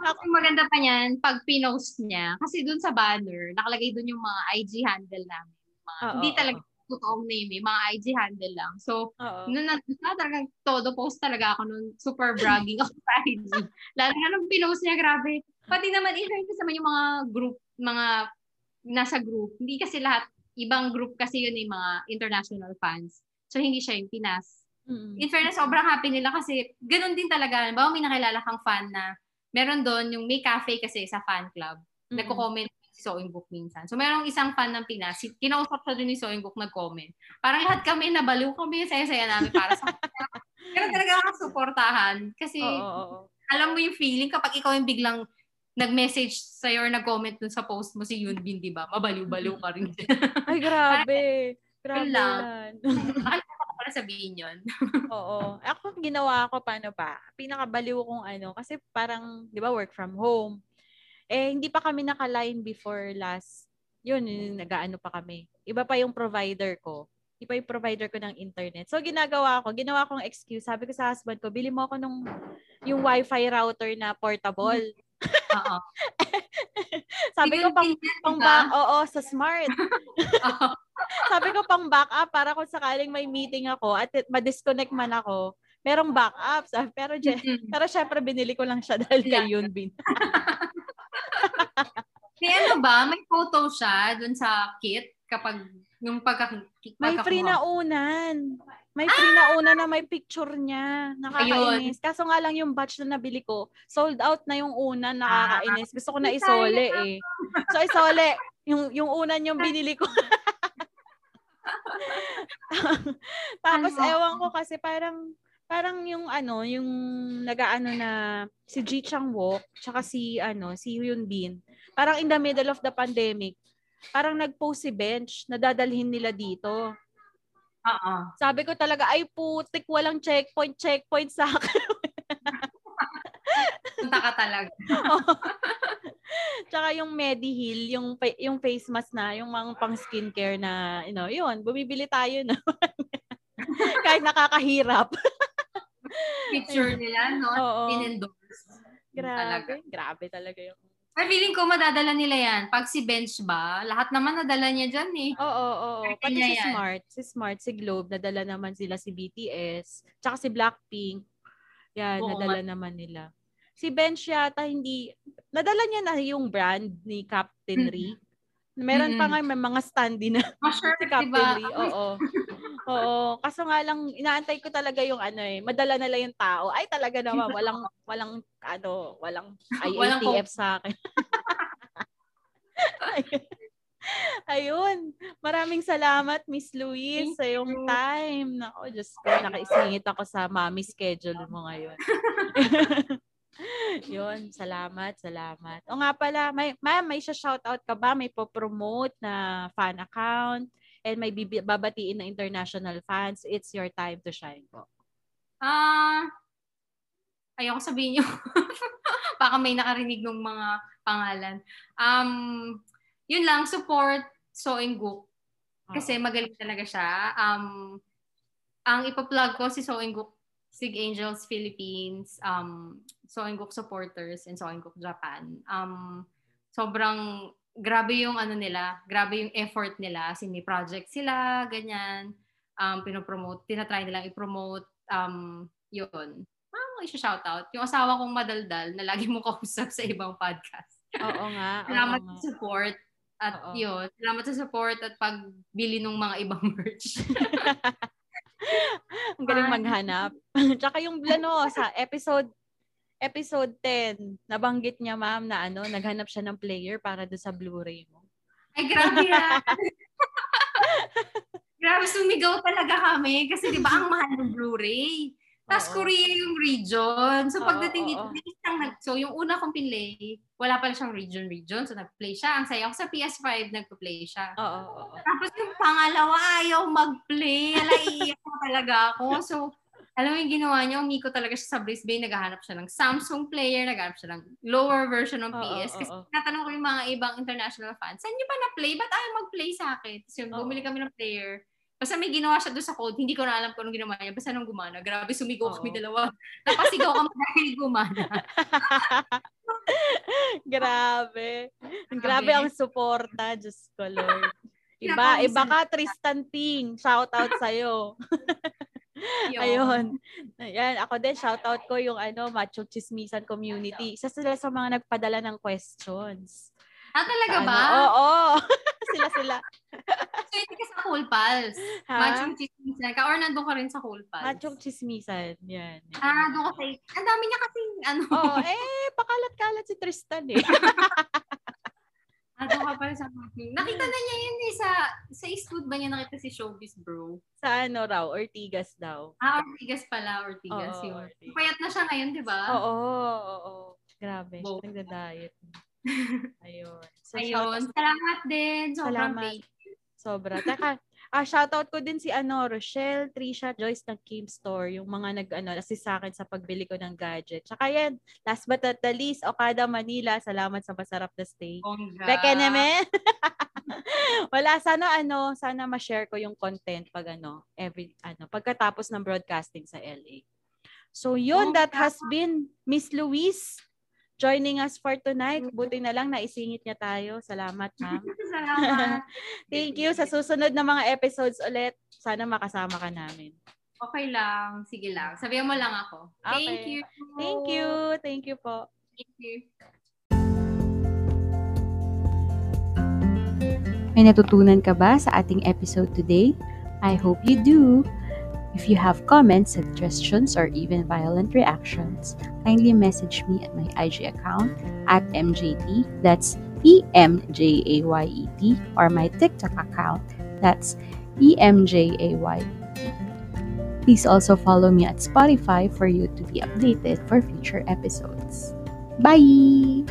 Tapos yung maganda pa niyan, pag pinost niya, kasi dun sa banner, nakalagay dun yung mga IG handle namin. Mga, Oo, hindi talaga totoong name eh, mga IG handle lang. So, Oo. Noon na, na talagang todo post talaga ako noon. Super bragging ako sa IG. Lalo na nung pinost niya, grabe. Pati naman, i-share ko sa yung mga group, mga nasa group. Hindi kasi lahat, ibang group kasi yun yung mga international fans. So, hindi siya yung Pinas. Mm. In fairness, sobrang happy nila kasi ganun din talaga. Bawa may nakilala kang fan na meron doon yung may cafe kasi sa fan club. Mm. Nagko-comment si Soing Book minsan. So, merong isang fan ng Pinas, kinausap siya doon ni Soing Book nag-comment. Parang lahat kami nabaliw kami, saya-saya namin para sa Pero talaga ako suportahan. Kasi Oo, oo, oo. alam mo yung feeling kapag ikaw yung biglang nag-message sa'yo or nag-comment dun sa post mo si Yunbin, di ba? Mabaliw-baliw ka rin. Ay, grabe. Grabe Yun lang. ko pala sabihin yun. Oo. Ako, ginawa ko, paano ba? Pinakabaliw kong ano, kasi parang, di ba, work from home. Eh, hindi pa kami naka-line before last, yun, yun nag-ano pa kami. Iba pa yung provider ko. Iba yung provider ko ng internet. So, ginagawa ko, ginawa kong excuse. Sabi ko sa husband ko, bili mo ako nung, yung wifi router na portable. Oo. Sabi ko, pang, pang di ba? ba- oo, sa smart. Sabi ko pang backup para kung sakaling may meeting ako at ma-disconnect man ako, merong backup. Sabi, pero, Mm-mm. pero syempre binili ko lang siya dahil kay Yeah. Yunbin. May ano ba? May photo siya dun sa kit kapag yung pagka May free na unan. May free na unan na may picture niya. Nakakainis. Kaso nga lang yung batch na nabili ko, sold out na yung unan. Nakakainis. Gusto ko na isole eh. So isole, yung, yung unan yung binili ko. Tapos Ano? ewan ko kasi parang parang yung ano, yung nagaano na si Ji Chang Wook, tsaka si ano, si Hyun Bin. Parang in the middle of the pandemic, parang nag-post si Bench na dadalhin nila dito. Oo. Sabi ko talaga, ay putik, walang checkpoint, checkpoint sa akin. Punta ka talaga. Tsaka yung Mediheal, yung, yung face mask na, yung mga pang skincare na, you know, yun, bumibili tayo na. Kahit nakakahirap. Picture nila, no? Oo. In-endorse. Talaga. Grabe, grabe talaga yung Pero feeling ko madadala nila yan. Pag si Bench ba, lahat naman nadala niya dyan eh. Oo, oo, oo. Pati si yan. Smart, si Smart, si Globe, nadala naman sila si BTS, tsaka si Blackpink. Yan, Oo nadala naman nila. Si Bench yata hindi, nadala niya na yung brand ni Captain Mm. Ri. Meron pa Mm. nga may mga standee na Ma-sure, si Captain ba? Ri. Oo. Oo. Kaso nga lang, inaantay ko talaga yung ano eh, madala na lang yung tao. Ay talaga naman, walang, walang, ano, walang IATF sa akin. Ayun. Maraming salamat, Miss Louise, sa iyong time. Nako, Diyos ko, nakaisingit ako sa mommy schedule mo ngayon. Yun, salamat, salamat. O nga pala, may, ma'am, may shoutout ka ba? May po-promote na fan account and may babatiin na international fans. It's your time to shine po. Ah, ayoko sabihin yung baka may nakarinig ng mga pangalan. Um, yun lang, support Soing Gook. Kasi magaling talaga siya. Um, ang ipa-plug ko si Soing Gook, Sig Angels Philippines, um, Soing Gook supporters, and Soing Gook Japan. Um, sobrang grabe yung ano nila, grabe yung effort nila. Kasi may project sila, ganyan. Um, pinopromote, tinatry nilang i-promote. Um, yun. Ah, mga isa-shoutout. Yung asawa kong madaldal na lagi mo kausap sa ibang podcast. Oo nga. Salamat sa support. At Oo. yun, salamat sa support at pagbili ng mga ibang merch. Ang galing maghanap. Tsaka yung ano, sa episode episode 10, nabanggit niya ma'am na ano, naghanap siya ng player para do sa Blu-ray mo. Ay, grabe ah. grabe, sumigaw talaga kami. Kasi di ba ang mahal ng Blu-ray? Tapos Oo. Korea yung region. So pagdating dito, may isang nag- so yung una kong pinlay, wala pala siyang region-region. So nag-play siya. Ang saya ko sa PS5, nag-play siya. Oo. Tapos yung pangalawa, ayaw mag-play. Ala, iiyak na talaga ako. So, alam mo yung ginawa niya, umiko talaga siya sa Brisbane, naghahanap siya ng Samsung player, naghahanap siya ng lower version ng PS. Kasi oo. natanong ko yung mga ibang international fans, saan niyo ba na-play? Ba't ayaw mag-play sa akin? Tapos yung Oo. bumili kami ng player. Basta may ginawa siya doon sa code, hindi ko na alam kung anong ginawa niya. Basta nung gumana, grabe, sumigaw Oo. kami dalawa. Napasigaw kami dahil gumana. Grabe. Grabe ang suporta, Diyos ko, Lord. Iba, iba ka, Tristan Ping. Shout out sa'yo. Yun. Ayun. Ayan, ako din, shout out ko yung ano, Macho Chismisan community. Isa sila sa mga nagpadala ng questions. Ah, talaga Sa ba? Ano, oo. sila sila. So, hindi ka sa Cool Pals. Ha? Machong chismisan ka or nandun ka rin sa Cool Pals? Macho Chismisan. Yan. Ah, doon kasi, ang dami niya kasi, ano, Oo, eh, pakalat-kalat si Tristan eh. Doon ka pala sa marketing. Nakita na niya yun eh, sa, sa Eastwood ba niya nakita si Showbiz Bro? sa ano raw, Ortigas daw. Ah, Ortigas pala, Ortigas Oo, yun. Ortigas. Payat na siya ngayon, di ba? Oo, oo, oo. Grabe, Wow. nagda-diet. Ayun. So, Ayun. Salamat din. Sobrang Salamat. thank Sobra. Teka, ah, shoutout ko din si ano, Rochelle, Trisha, Joyce ng Kim Store, yung mga nag ano, assist sa akin sa pagbili ko ng gadget. Tsaka yan, last but not the least, Okada Manila, salamat sa masarap na stay. Bongga. Beke naman. Wala sana ano, sana ma-share ko yung content pag ano, every ano, pagkatapos ng broadcasting sa LA. So yun, Oh, that has been Miss Louise joining us for tonight. Buti na lang naisingit niya tayo. Salamat, ma'am. Salamat. Thank you. Sa susunod na mga episodes ulit, sana makasama ka namin. Okay lang. Sige lang. Sabihan mo lang ako. Thank Okay. you. Thank you. Thank you po. Thank you. May natutunan ka ba sa ating episode today? I hope you do. If you have comments, suggestions, or even violent reactions, kindly message me at my IG account at MJT, that's E E-M-J-A-Y-E-T, or my TikTok account, that's E E-M-J-A-Y-E-T. Please also follow me at Spotify for you to be updated for future episodes. Bye!